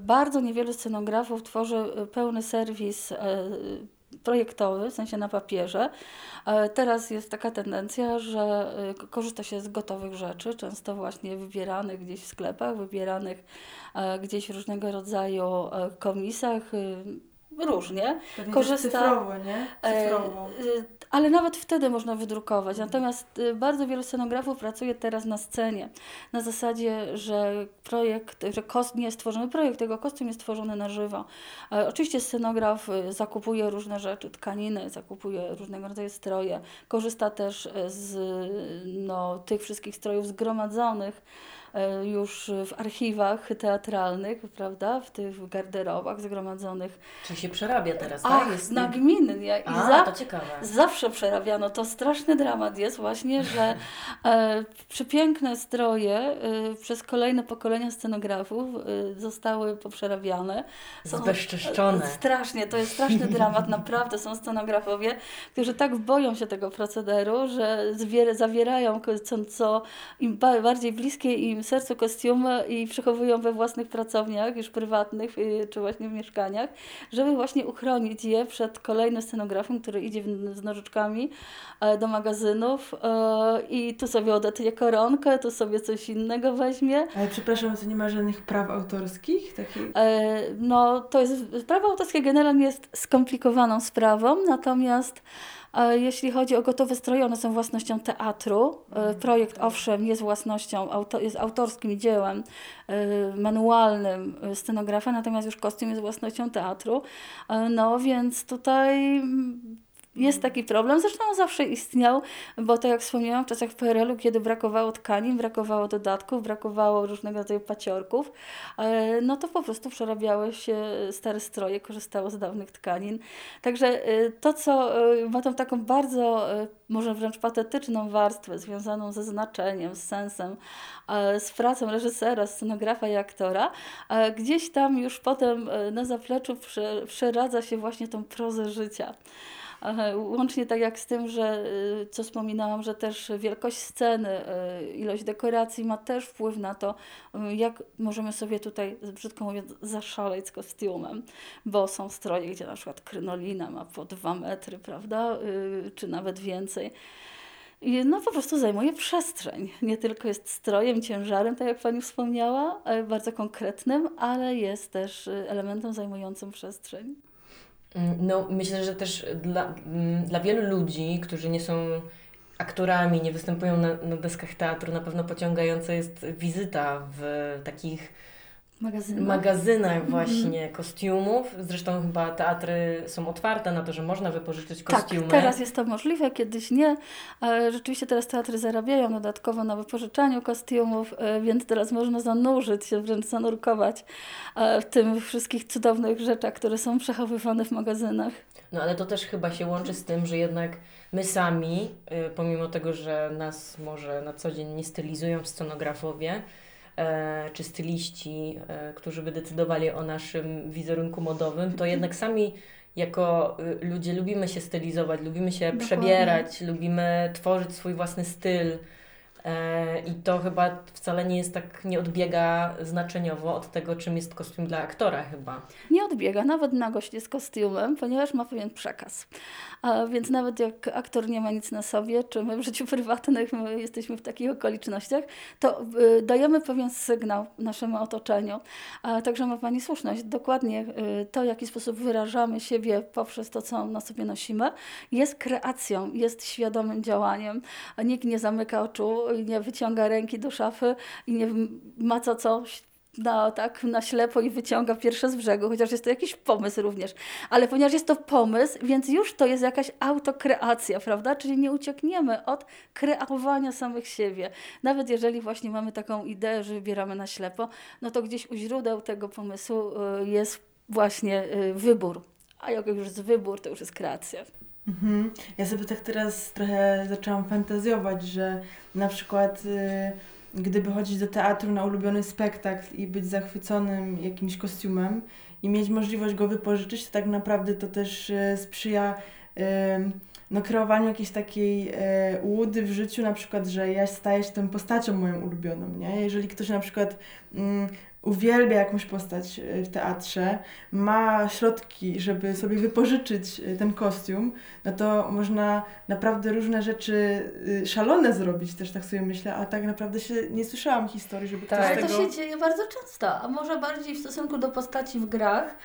Bardzo niewielu scenografów tworzy y, pełny serwis projektowy, w sensie na papierze. E, Teraz jest taka tendencja, że k- korzysta się z gotowych rzeczy, często właśnie wybieranych gdzieś w sklepach, wybieranych e, gdzieś w różnego rodzaju e, komisach, y, różnie. Pewnie korzysta- cyfrowo, nie? E, Cyfrowo. y, Ale nawet wtedy można wydrukować. Natomiast y, bardzo wielu scenografów pracuje teraz na scenie. Na zasadzie, że projekt, że kost nie jest tworzony projekt, tego kostium jest tworzony na żywo. E, Oczywiście scenograf zakupuje różne rzeczy, tkaniny, zakupuje różnego rodzaju stroje. Korzysta też e, z no, tych wszystkich strojów zgromadzonych e, już w archiwach teatralnych, prawda? W tych garderobach zgromadzonych. Czyli się przerabia teraz, tak? Jest nagminnie. I A, za, to ciekawe. Zawsze przerabiano. To straszny dramat jest właśnie, że e, przepiękne stroje e, przez kolejne pokolenia scenografów e, zostały poprzerabiane. Zbezczeszczone. e, Strasznie, to jest straszny dramat. Naprawdę są scenografowie, którzy tak boją się tego procederu, że zwier- zawierają co, co im ba- bardziej bliskie im sercu kostiumy i przechowują we własnych pracowniach, już prywatnych, y, czy właśnie w mieszkaniach, żeby właśnie uchronić je przed kolejnym scenografem, który idzie z nożyczkami e, do magazynów e, i tu sobie odetnie koronkę, tu sobie coś innego weźmie. Ale przepraszam, to nie ma żadnych praw autorskich? Takich... E, No, to jest, prawo autorskie generalnie jest skomplikowaną sprawą, natomiast jeśli chodzi o gotowe stroje, one są własnością teatru. E, Projekt owszem jest własnością, jest autorskim dziełem e, manualnym e, scenografa, natomiast już kostium jest własnością teatru. No więc tutaj mm, jest taki problem, zresztą on zawsze istniał, bo tak jak wspomniałam, w czasach PRL-u, kiedy brakowało tkanin, brakowało dodatków, brakowało różnego rodzaju paciorków, e, no to po prostu przerabiały się stare stroje, korzystało z dawnych tkanin. Także e, to, co e, ma tą taką bardzo, może wręcz patetyczną warstwę związaną ze znaczeniem, z sensem, z pracą reżysera, scenografa i aktora, gdzieś tam już potem na zapleczu prze- przeradza się właśnie tą prozę życia. Łącznie tak jak z tym, że y, co wspominałam, że też wielkość sceny, y, ilość dekoracji ma też wpływ na to, y, jak możemy sobie tutaj, brzydko mówiąc, zaszaleć z kostiumem, bo są stroje, gdzie na przykład krynolina ma po dwa metry, prawda, czy nawet więcej. No po prostu zajmuje przestrzeń. Nie tylko jest strojem, ciężarem, tak jak Pani wspomniała, bardzo konkretnym, ale jest też elementem zajmującym przestrzeń. Mm, No, myślę, że też dla, mm, dla wielu ludzi, którzy nie są aktorami, nie występują na, na deskach teatru, na pewno pociągająca jest wizyta w takich Magazyny. magazynach właśnie kostiumów. Zresztą chyba teatry są otwarte na to, że można wypożyczyć kostiumy. Tak, teraz jest to możliwe, kiedyś nie. E, Rzeczywiście teraz teatry zarabiają dodatkowo na wypożyczaniu kostiumów, e, więc teraz można zanurzyć się, wręcz zanurkować e, w tym wszystkich cudownych rzeczach, które są przechowywane w magazynach. No ale to też chyba się łączy z tym, że jednak my sami, y, pomimo tego, że nas może na co dzień nie stylizują scenografowie, e, czy styliści, e, którzy by decydowali o naszym wizerunku modowym, to jednak sami jako y, ludzie lubimy się stylizować, lubimy się Dokładnie. przebierać, lubimy tworzyć swój własny styl. E, I to chyba wcale nie jest tak, nie odbiega znaczeniowo od tego, czym jest kostium dla aktora chyba. Nie odbiega, nawet nagość jest kostiumem, ponieważ ma pewien przekaz. A więc nawet jak aktor nie ma nic na sobie, czy my w życiu prywatnym my jesteśmy w takich okolicznościach, to y, dajemy pewien sygnał naszemu otoczeniu. A, także ma Pani słuszność. Dokładnie y, to, w jaki sposób wyrażamy siebie poprzez to, co na sobie nosimy, jest kreacją, jest świadomym działaniem. Nikt nie zamyka oczu, nie wyciąga ręki do szafy i nie maca coś na, tak, na ślepo i wyciąga pierwsze z brzegu, chociaż jest to jakiś pomysł również. Ale ponieważ jest to pomysł, więc już to jest jakaś autokreacja, prawda? Czyli nie uciekniemy od kreowania samych siebie. Nawet jeżeli właśnie mamy taką ideę, że wybieramy na ślepo, no to gdzieś u źródeł tego pomysłu y, jest właśnie y, wybór. A jak już jest wybór, to już jest kreacja. Mhm. Ja sobie tak teraz trochę zaczęłam fantazjować, że na przykład y, gdyby chodzić do teatru na ulubiony spektakl i być zachwyconym jakimś kostiumem i mieć możliwość go wypożyczyć, to tak naprawdę to też y, sprzyja y, no, kreowaniu jakiejś takiej e, łudy w życiu, na przykład, że ja staję się tą postacią moją ulubioną, nie? Jeżeli ktoś na przykład mm, uwielbia jakąś postać e, w teatrze, ma środki, żeby sobie wypożyczyć e, ten kostium, no to można naprawdę różne rzeczy e, szalone zrobić, też tak sobie myślę, a tak naprawdę się nie słyszałam historii, żeby tak. ktoś Ale tego... to się dzieje bardzo często, a może bardziej w stosunku do postaci w grach,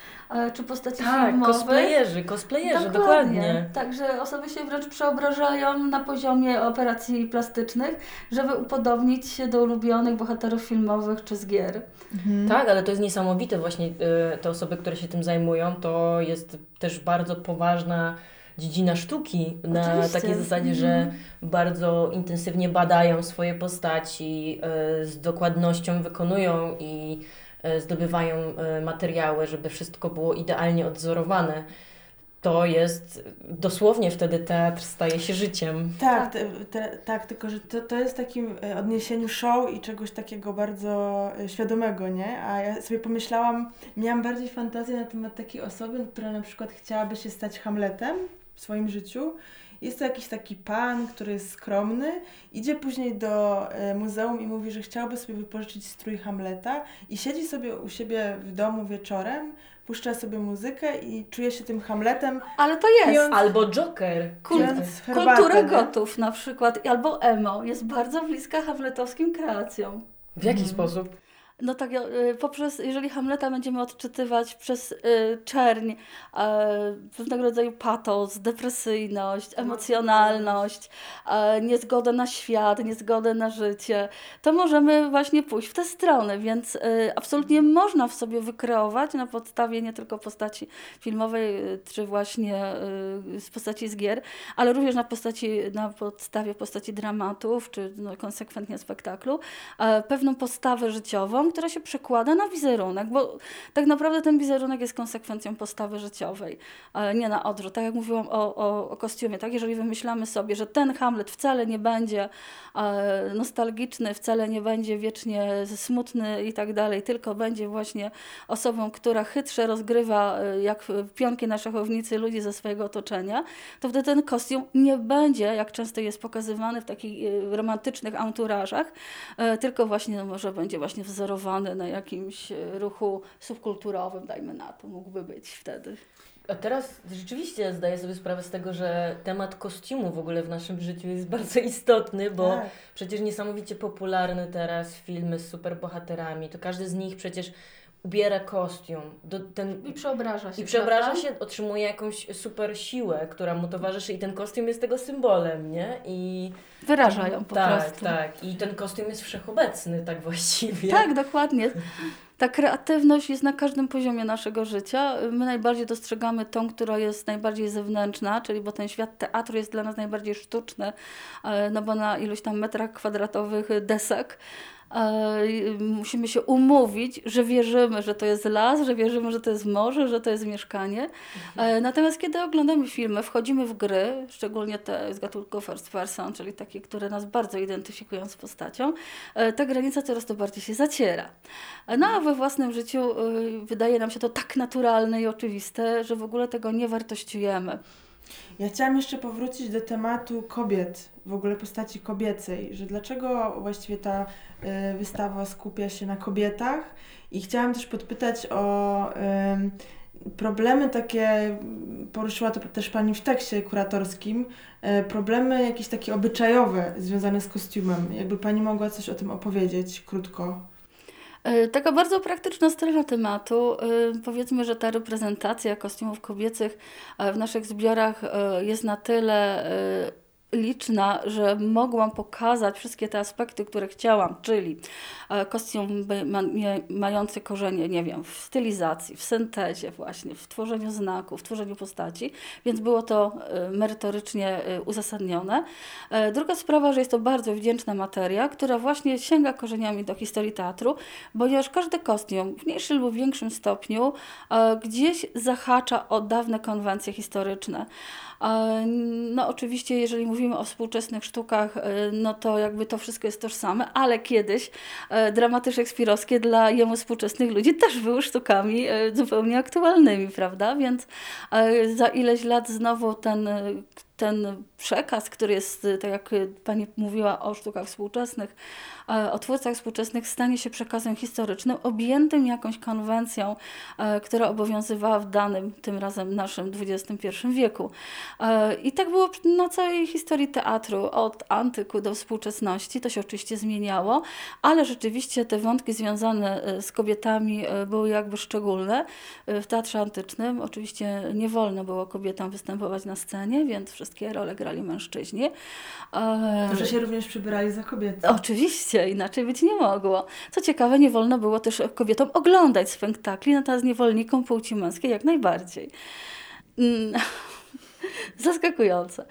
czy postaci tak, filmowych. cosplayerzy, cosplayerzy, dokładnie. dokładnie. Także osoby się wręcz przeobrażają na poziomie operacji plastycznych, żeby upodobnić się do ulubionych bohaterów filmowych czy z gier. Mhm. Mhm. Tak, ale to jest niesamowite właśnie y, te osoby, które się tym zajmują, to jest też bardzo poważna dziedzina sztuki na Oczywiście. takiej zasadzie, że mhm. bardzo intensywnie badają swoje postaci, y, z dokładnością wykonują i y, zdobywają materiały, żeby wszystko było idealnie odzorowane to jest dosłownie wtedy teatr staje się życiem. Tak, te, te, tak tylko że to, to jest takim e, odniesieniu show i czegoś takiego bardzo e, świadomego, nie? A ja sobie pomyślałam, miałam bardziej fantazję na temat takiej osoby, która na przykład chciałaby się stać Hamletem w swoim życiu. Jest to jakiś taki pan, który jest skromny, idzie później do e, muzeum i mówi, że chciałby sobie wypożyczyć strój Hamleta i siedzi sobie u siebie w domu wieczorem, puszcza sobie muzykę i czuje się tym Hamletem. Ale to jest. Pijąc, albo Joker. Kul kultura gotów na przykład, albo emo jest bardzo bliska hamletowskim kreacjom. W jaki hmm. sposób? No tak, y, poprzez, jeżeli Hamleta będziemy odczytywać przez y, czerń, y, pewnego rodzaju patos, depresyjność, emocjonalność, y, niezgodę na świat, niezgodę na życie, to możemy właśnie pójść w tę stronę, więc y, absolutnie można w sobie wykreować na podstawie nie tylko postaci filmowej, y, czy właśnie z postaci z gier, ale również na, postaci, na podstawie postaci dramatów, czy no, konsekwentnie spektaklu, pewną postawę życiową, która się przekłada na wizerunek, bo tak naprawdę ten wizerunek jest konsekwencją postawy życiowej, nie na odwrót. Tak jak mówiłam o, o, o kostiumie, tak? jeżeli wymyślamy sobie, że ten Hamlet wcale nie będzie e, nostalgiczny, wcale nie będzie wiecznie smutny i tak dalej, tylko będzie właśnie osobą, która chytrze rozgrywa e, jak pionki na szachownicy ludzi ze swojego otoczenia, to wtedy ten kostium nie będzie, jak często jest pokazywany w takich e, romantycznych anturażach, tylko właśnie no, może będzie właśnie wzorowany na jakimś e, ruchu subkulturowym, dajmy na to, mógłby być wtedy. A teraz rzeczywiście zdaję sobie sprawę z tego, że temat kostiumu w ogóle w naszym życiu jest bardzo istotny, bo tak. przecież niesamowicie popularne teraz filmy z superbohaterami, to każdy z nich przecież ubiera kostium. Do, ten, I przeobraża się. I przeobraża prawda? się, otrzymuje jakąś super siłę, która mu towarzyszy i ten kostium jest tego symbolem, nie? I Wyrażają po tak, prostu. Tak, tak. I ten kostium jest wszechobecny tak właściwie. Tak, dokładnie. Ta kreatywność jest na każdym poziomie naszego życia. My najbardziej dostrzegamy tą, która jest najbardziej zewnętrzna, czyli bo ten świat teatru jest dla nas najbardziej sztuczny, e, no bo na iluś tam metrach kwadratowych desek musimy się umówić, że wierzymy, że to jest las, że wierzymy, że to jest morze, że to jest mieszkanie. Mhm. Natomiast kiedy oglądamy filmy, wchodzimy w gry, szczególnie te z gatunku first person, czyli takie, które nas bardzo identyfikują z postacią, e, ta granica coraz to bardziej się zaciera. No a we własnym życiu wydaje nam się to tak naturalne i oczywiste, że w ogóle tego nie wartościujemy. Ja chciałam jeszcze powrócić do tematu kobiet, w ogóle postaci kobiecej, że dlaczego właściwie ta y, wystawa skupia się na kobietach i chciałam też podpytać o y, problemy takie, poruszyła to też Pani w tekście kuratorskim, y, problemy jakieś takie obyczajowe związane z kostiumem. Jakby Pani mogła coś o tym opowiedzieć krótko. E, taka bardzo praktyczna strona tematu. E, powiedzmy, że ta reprezentacja kostiumów kobiecych e, w naszych zbiorach jest na tyle liczna, że mogłam pokazać wszystkie te aspekty, które chciałam, czyli e, kostium mający korzenie, nie wiem, w stylizacji, w syntezie właśnie, w tworzeniu znaków, w tworzeniu postaci, więc było to e, merytorycznie e, uzasadnione. Druga sprawa, że jest to bardzo wdzięczna materia, która właśnie sięga korzeniami do historii teatru, ponieważ każdy kostium w mniejszym lub większym stopniu gdzieś zahacza o dawne konwencje historyczne. No oczywiście, jeżeli mówimy o współczesnych sztukach, e, no to jakby to wszystko jest tożsame, ale kiedyś e, dramaty szekspirowskie dla jemu współczesnych ludzi też były sztukami e, zupełnie aktualnymi, prawda? Więc za ileś lat znowu ten ten przekaz, który jest, tak jak Pani mówiła o sztukach współczesnych, o twórcach współczesnych, stanie się przekazem historycznym, objętym jakąś konwencją, e, która obowiązywała w danym, tym razem naszym XXI wieku. E, I tak było na całej historii teatru, od antyku do współczesności. To się oczywiście zmieniało, ale rzeczywiście te wątki związane e, z kobietami były jakby szczególne. W teatrze antycznym oczywiście nie wolno było kobietom występować na scenie, więc wszystkie role grali mężczyźni. Że się również przybierali za kobiety. Oczywiście, inaczej być nie mogło. Co ciekawe, nie wolno było też kobietom oglądać spektakli, natomiast niewolnikom płci męskiej jak najbardziej. Mm, zaskakujące.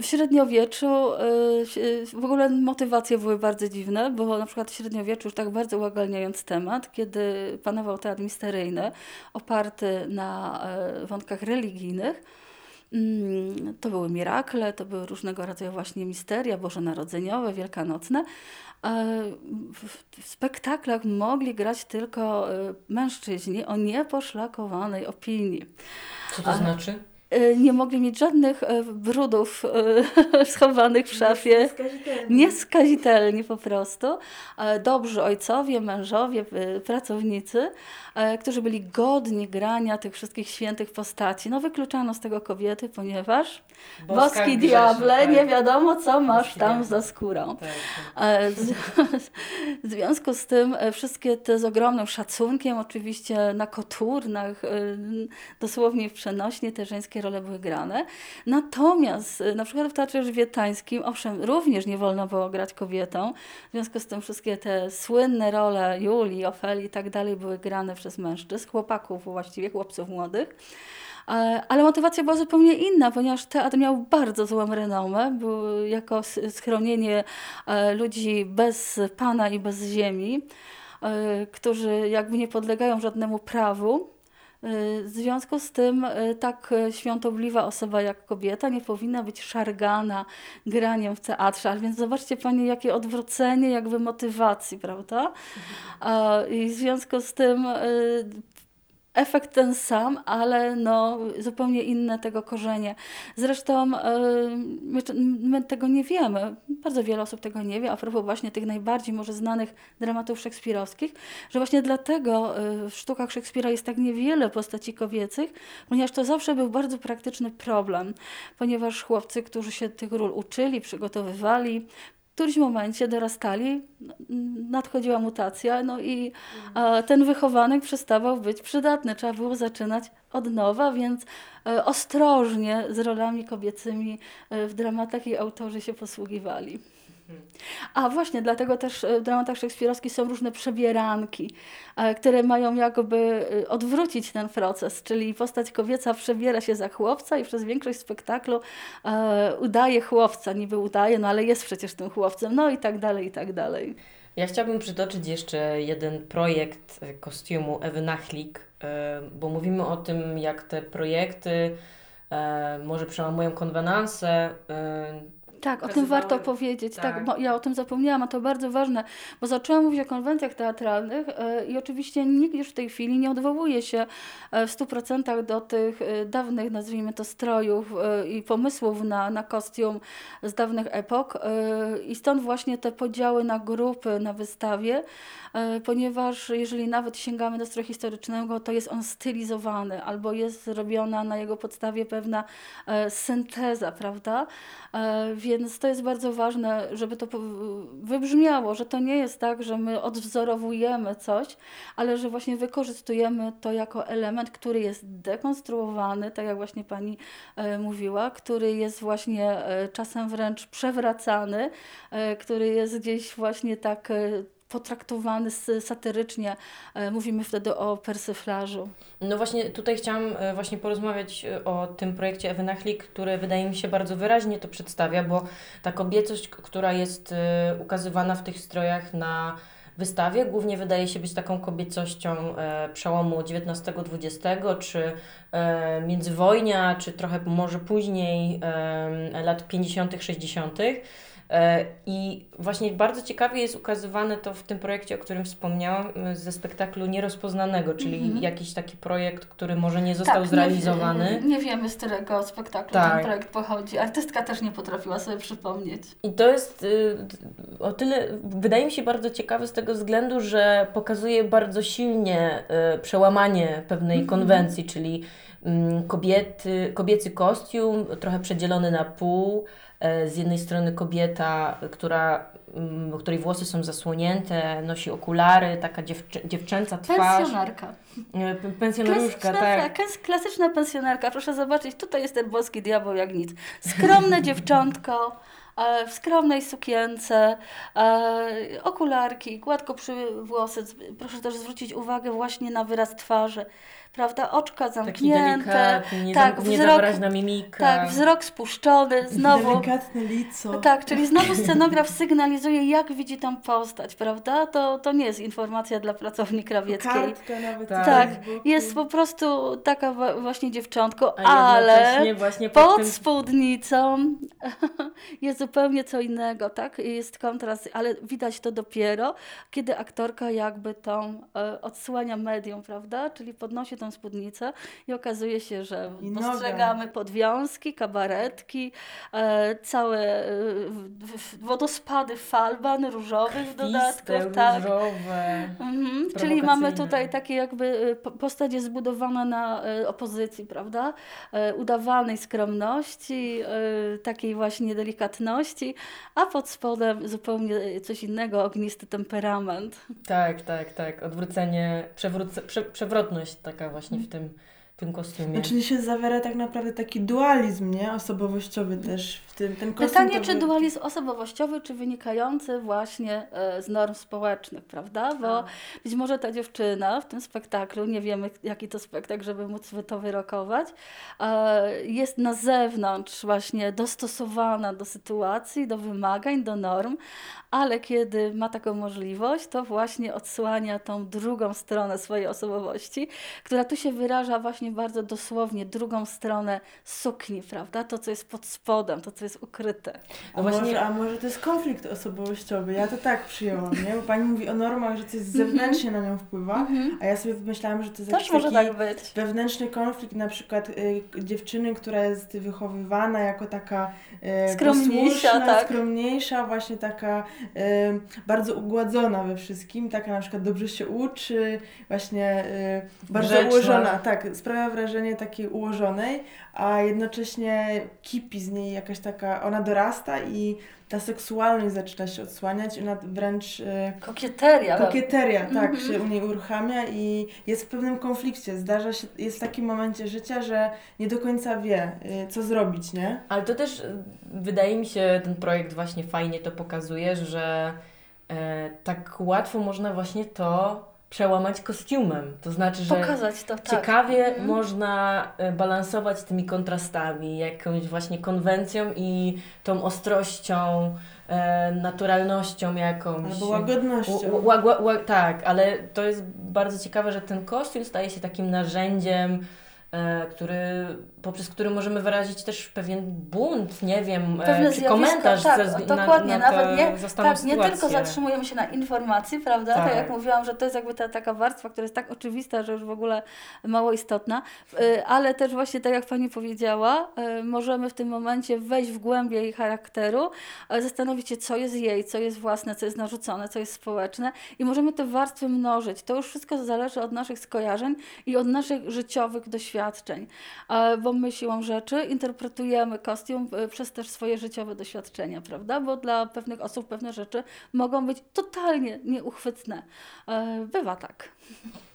W średniowieczu y, w ogóle motywacje były bardzo dziwne, bo na przykład w średniowieczu, już tak bardzo uogólniając temat, kiedy panował teatr misteryjny oparty na e, wątkach religijnych, to były mirakle, to były różnego rodzaju właśnie misteria bożonarodzeniowe, wielkanocne. W spektaklach mogli grać tylko e, mężczyźni o nieposzlakowanej opinii. Co to znaczy? E, nie mogli mieć żadnych e, brudów e, schowanych w szafie. Nieskazitelni. Nieskazitelni po prostu. Dobrzy ojcowie, mężowie, pracownicy, którzy byli godni grania tych wszystkich świętych postaci. No wykluczano z tego kobiety, ponieważ Boska boski diable, tak. nie wiadomo co masz tam za skórą. Tak, tak. W związku z tym wszystkie te z ogromnym szacunkiem oczywiście na koturnach, dosłownie w przenośnie te żeńskie role były grane. Natomiast y, na przykład w Teatrze Żywietańskim, owszem, również nie wolno było grać kobietą, w związku z tym wszystkie te słynne role Julii, Ofeli i tak dalej były grane przez mężczyzn, chłopaków właściwie, chłopców młodych. Ale motywacja była zupełnie inna, ponieważ teatr miał bardzo złą renomę. Był jako schronienie e, ludzi bez pana i bez ziemi, e, którzy jakby nie podlegają żadnemu prawu. W związku z tym e, tak świątobliwa osoba jak kobieta nie powinna być szargana graniem w teatrze. Więc zobaczcie Pani, jakie odwrócenie jakby motywacji, prawda? I w związku z tym efekt ten sam, ale no, zupełnie inne tego korzenie. Zresztą e, my, my, tego nie wiemy. Bardzo wiele osób tego nie wie, a propos właśnie tych najbardziej może znanych dramatów szekspirowskich, że właśnie dlatego e, w sztukach Szekspira jest tak niewiele postaci kobiecych, ponieważ to zawsze był bardzo praktyczny problem, ponieważ chłopcy, którzy się tych ról uczyli, przygotowywali, którymś momencie dorastali, nadchodziła mutacja, no i ten wychowanek przestawał być przydatny. Trzeba było zaczynać od nowa, więc e, ostrożnie z rolami kobiecymi e, w dramatach i autorzy się posługiwali. A właśnie, dlatego też w dramatach szekspirowskich są różne przebieranki, e, które mają jakby e, odwrócić ten proces, czyli postać kobieca przebiera się za chłopca i przez większość spektaklu e, udaje chłopca, niby udaje, no ale jest przecież tym chłopcem, no i tak dalej, i tak dalej. Ja chciałabym przytoczyć jeszcze jeden projekt kostiumu Ewy Nachlik, bo mówimy o tym, jak te projekty może przełamują konwenanse, tak, o tym warto powiedzieć. Tak. tak, ja o tym zapomniałam, a to bardzo ważne, bo zaczęłam mówić o konwencjach teatralnych yy, i oczywiście nikt już w tej chwili nie odwołuje się e, w 100% do tych yy, dawnych, nazwijmy to, strojów i pomysłów na, na kostium z dawnych epok. I stąd właśnie te podziały na grupy na wystawie, ponieważ jeżeli nawet sięgamy do stroju historycznego, to jest on stylizowany albo jest zrobiona na jego podstawie pewna synteza, prawda? Więc Więc to jest bardzo ważne, żeby to wybrzmiało, że to nie jest tak, że my odwzorowujemy coś, ale że właśnie wykorzystujemy to jako element, który jest dekonstruowany, tak jak właśnie pani e, mówiła, który jest właśnie e, czasem wręcz przewracany, e, który jest gdzieś właśnie tak potraktowany satyrycznie. E, mówimy wtedy o persyflażu. No właśnie tutaj chciałam e, właśnie porozmawiać e, o tym projekcie Ewy który wydaje mi się bardzo wyraźnie to przedstawia, bo ta kobiecość, która jest ukazywana w tych strojach na wystawie, głównie wydaje się być taką kobiecością przełomu XIX-XX, czy międzywojnia, czy trochę może później lat 50., 60. E, I właśnie bardzo ciekawie jest ukazywane to w tym projekcie, o którym wspomniałam, e, ze spektaklu Nierozpoznanego, czyli mm -hmm. jakiś taki projekt, który może nie został tak, zrealizowany. Nie, nie, wiemy, z którego spektaklu tak. ten projekt pochodzi. Artystka też nie potrafiła sobie przypomnieć. I to jest y, o tyle, wydaje mi się bardzo ciekawe z tego względu, że pokazuje bardzo silnie y, przełamanie pewnej mm -hmm. konwencji, czyli y, kobiety, kobiecy kostium, trochę przedzielony na pół, z jednej strony kobieta, która, mm, której włosy są zasłonięte, nosi okulary, taka dziewczę, dziewczęca twarz. Pensjonarka. E, pensjonaruszka, tak. Klasyczna pensjonarka. Proszę zobaczyć, tutaj jest ten boski diabeł jak nic. Skromne dziewczątko w skromnej sukience, okularki, gładko przy włosy. Proszę też zwrócić uwagę właśnie na wyraz twarzy prawda? Oczka zamknięte. Taki tak, wzrok, na mimika. Tak, wzrok spuszczony, znowu. Delikatne lico. Tak, czyli znowu scenograf sygnalizuje, jak widzi tą postać, prawda? To, to nie jest informacja dla pracowni krawieckiej. Kartka nawet. Tak, tak jest po prostu taka właśnie dziewczątko, ale właśnie pod, pod tym... spódnicą jest zupełnie co innego, tak? Jest kontrast, ale widać to dopiero, kiedy aktorka jakby tą e, odsłania medium, prawda? Czyli podnosi tą tą spódnicę i okazuje się, że I postrzegamy noga. podwiązki, kabaretki, e, całe e, wodospady falban różowych w dodatku. Tak. różowe. Mhm. Czyli mamy tutaj takie jakby e, postać jest zbudowana na e, opozycji, prawda? E, udawanej skromności, takiej właśnie delikatności, a pod spodem zupełnie coś innego, ognisty temperament. Tak, tak, tak. Odwrócenie, przewróce, prze, przewrotność taka właśnie w tym, tym kostiumie. Znaczy się zawiera tak naprawdę taki dualizm, nie? Osobowościowy też w tym. Ten Pytanie, czy dualizm osobowościowy, czy wynikający właśnie e, z norm społecznych, prawda? Bo tak. być może ta dziewczyna w tym spektaklu, nie wiemy jaki to spektakl, żeby móc to wyrokować, e, jest na zewnątrz właśnie dostosowana do sytuacji, do wymagań, do norm, ale kiedy ma taką możliwość, to właśnie odsłania tą drugą stronę swojej osobowości, która tu się wyraża właśnie bardzo dosłownie, drugą stronę sukni, prawda? To, co jest pod spodem, to, co jest ukryte. A, właśnie... może, a może to jest konflikt osobowościowy? Ja to tak przyjęłam, nie? Bo Pani mówi o normach, że coś zewnętrznie na nią wpływa, mhm. a ja sobie myślałam, że to jest jakiś może tak być. wewnętrzny konflikt, na przykład y, dziewczyny, która jest wychowywana jako taka y, skromniejsza, tak. skromniejsza, właśnie taka y, bardzo ugładzona we wszystkim, taka na przykład dobrze się uczy, właśnie y, bardzo Grzeczna. ułożona, tak, sprawia wrażenie takiej ułożonej, a jednocześnie kipi z niej jakaś taka, ona dorasta i ta seksualność zaczyna się odsłaniać, ona wręcz... E, kokieteria. Kokieteria, tak, mm -hmm. się u niej uruchamia i jest w pewnym konflikcie. Zdarza się, jest w takim momencie życia, że nie do końca wie, e, co zrobić, nie? Ale to też e, wydaje mi się, ten projekt właśnie fajnie to pokazuje, że e, tak łatwo można właśnie to przełamać kostiumem. To znaczy, że Pokazać to, tak. ciekawie mhm. można e, balansować tymi kontrastami, jakąś właśnie konwencją i tą ostrością, e, naturalnością jakąś. Albo łagodnością. tak, ale to jest bardzo ciekawe, że ten kostium staje się takim narzędziem, który, poprzez który możemy wyrazić też pewien bunt, nie wiem, e, Pewne czy komentarz tak, ze, dokładnie, na, na nawet nie, tak, nie tylko zatrzymujemy się na informacji, prawda, tak. tak jak mówiłam, że to jest jakby ta taka warstwa, która jest tak oczywista, że już w ogóle mało istotna, e, ale też właśnie tak jak Pani powiedziała, możemy w tym momencie wejść w głębię jej charakteru, zastanowić się, co jest jej, co jest własne, co jest narzucone, co jest społeczne i możemy te warstwy mnożyć. To już wszystko zależy od naszych skojarzeń i od naszych życiowych doświadczeń doświadczeń, bo my siłą rzeczy interpretujemy kostium przez też swoje życiowe doświadczenia, prawda? Bo dla pewnych osób pewne rzeczy mogą być totalnie nieuchwytne. E, bywa tak.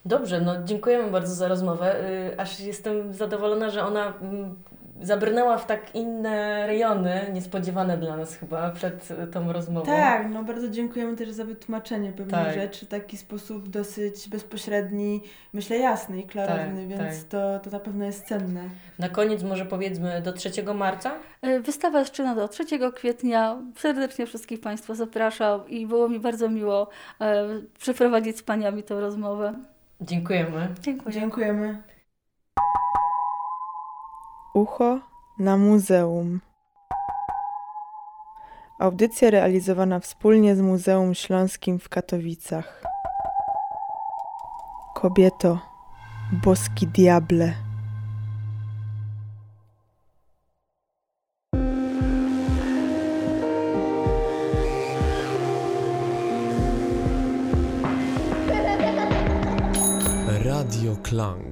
Dobrze, no dziękujemy bardzo za rozmowę. Y, aż jestem zadowolona, że ona mm, zabrnęła w tak inne rejony, niespodziewane dla nas chyba przed tą rozmową. Tak, no bardzo dziękujemy też za wytłumaczenie pewnych Tak. rzeczy w taki sposób dosyć bezpośredni, myślę jasny i klarowny, Tak, więc tak. to, to na pewno jest cenne. Na koniec może powiedzmy do 3 marca? E, Wystawa zaczyna do 3 kwietnia. Serdecznie wszystkich Państwa zapraszam i było mi bardzo miło e, przeprowadzić z Paniami tę rozmowę. Dziękujemy. Dziękuję. Dziękujemy. Ucho na muzeum. Audycja realizowana wspólnie z Muzeum Śląskim w Katowicach. Kobieto, boski diable. Radio Klang.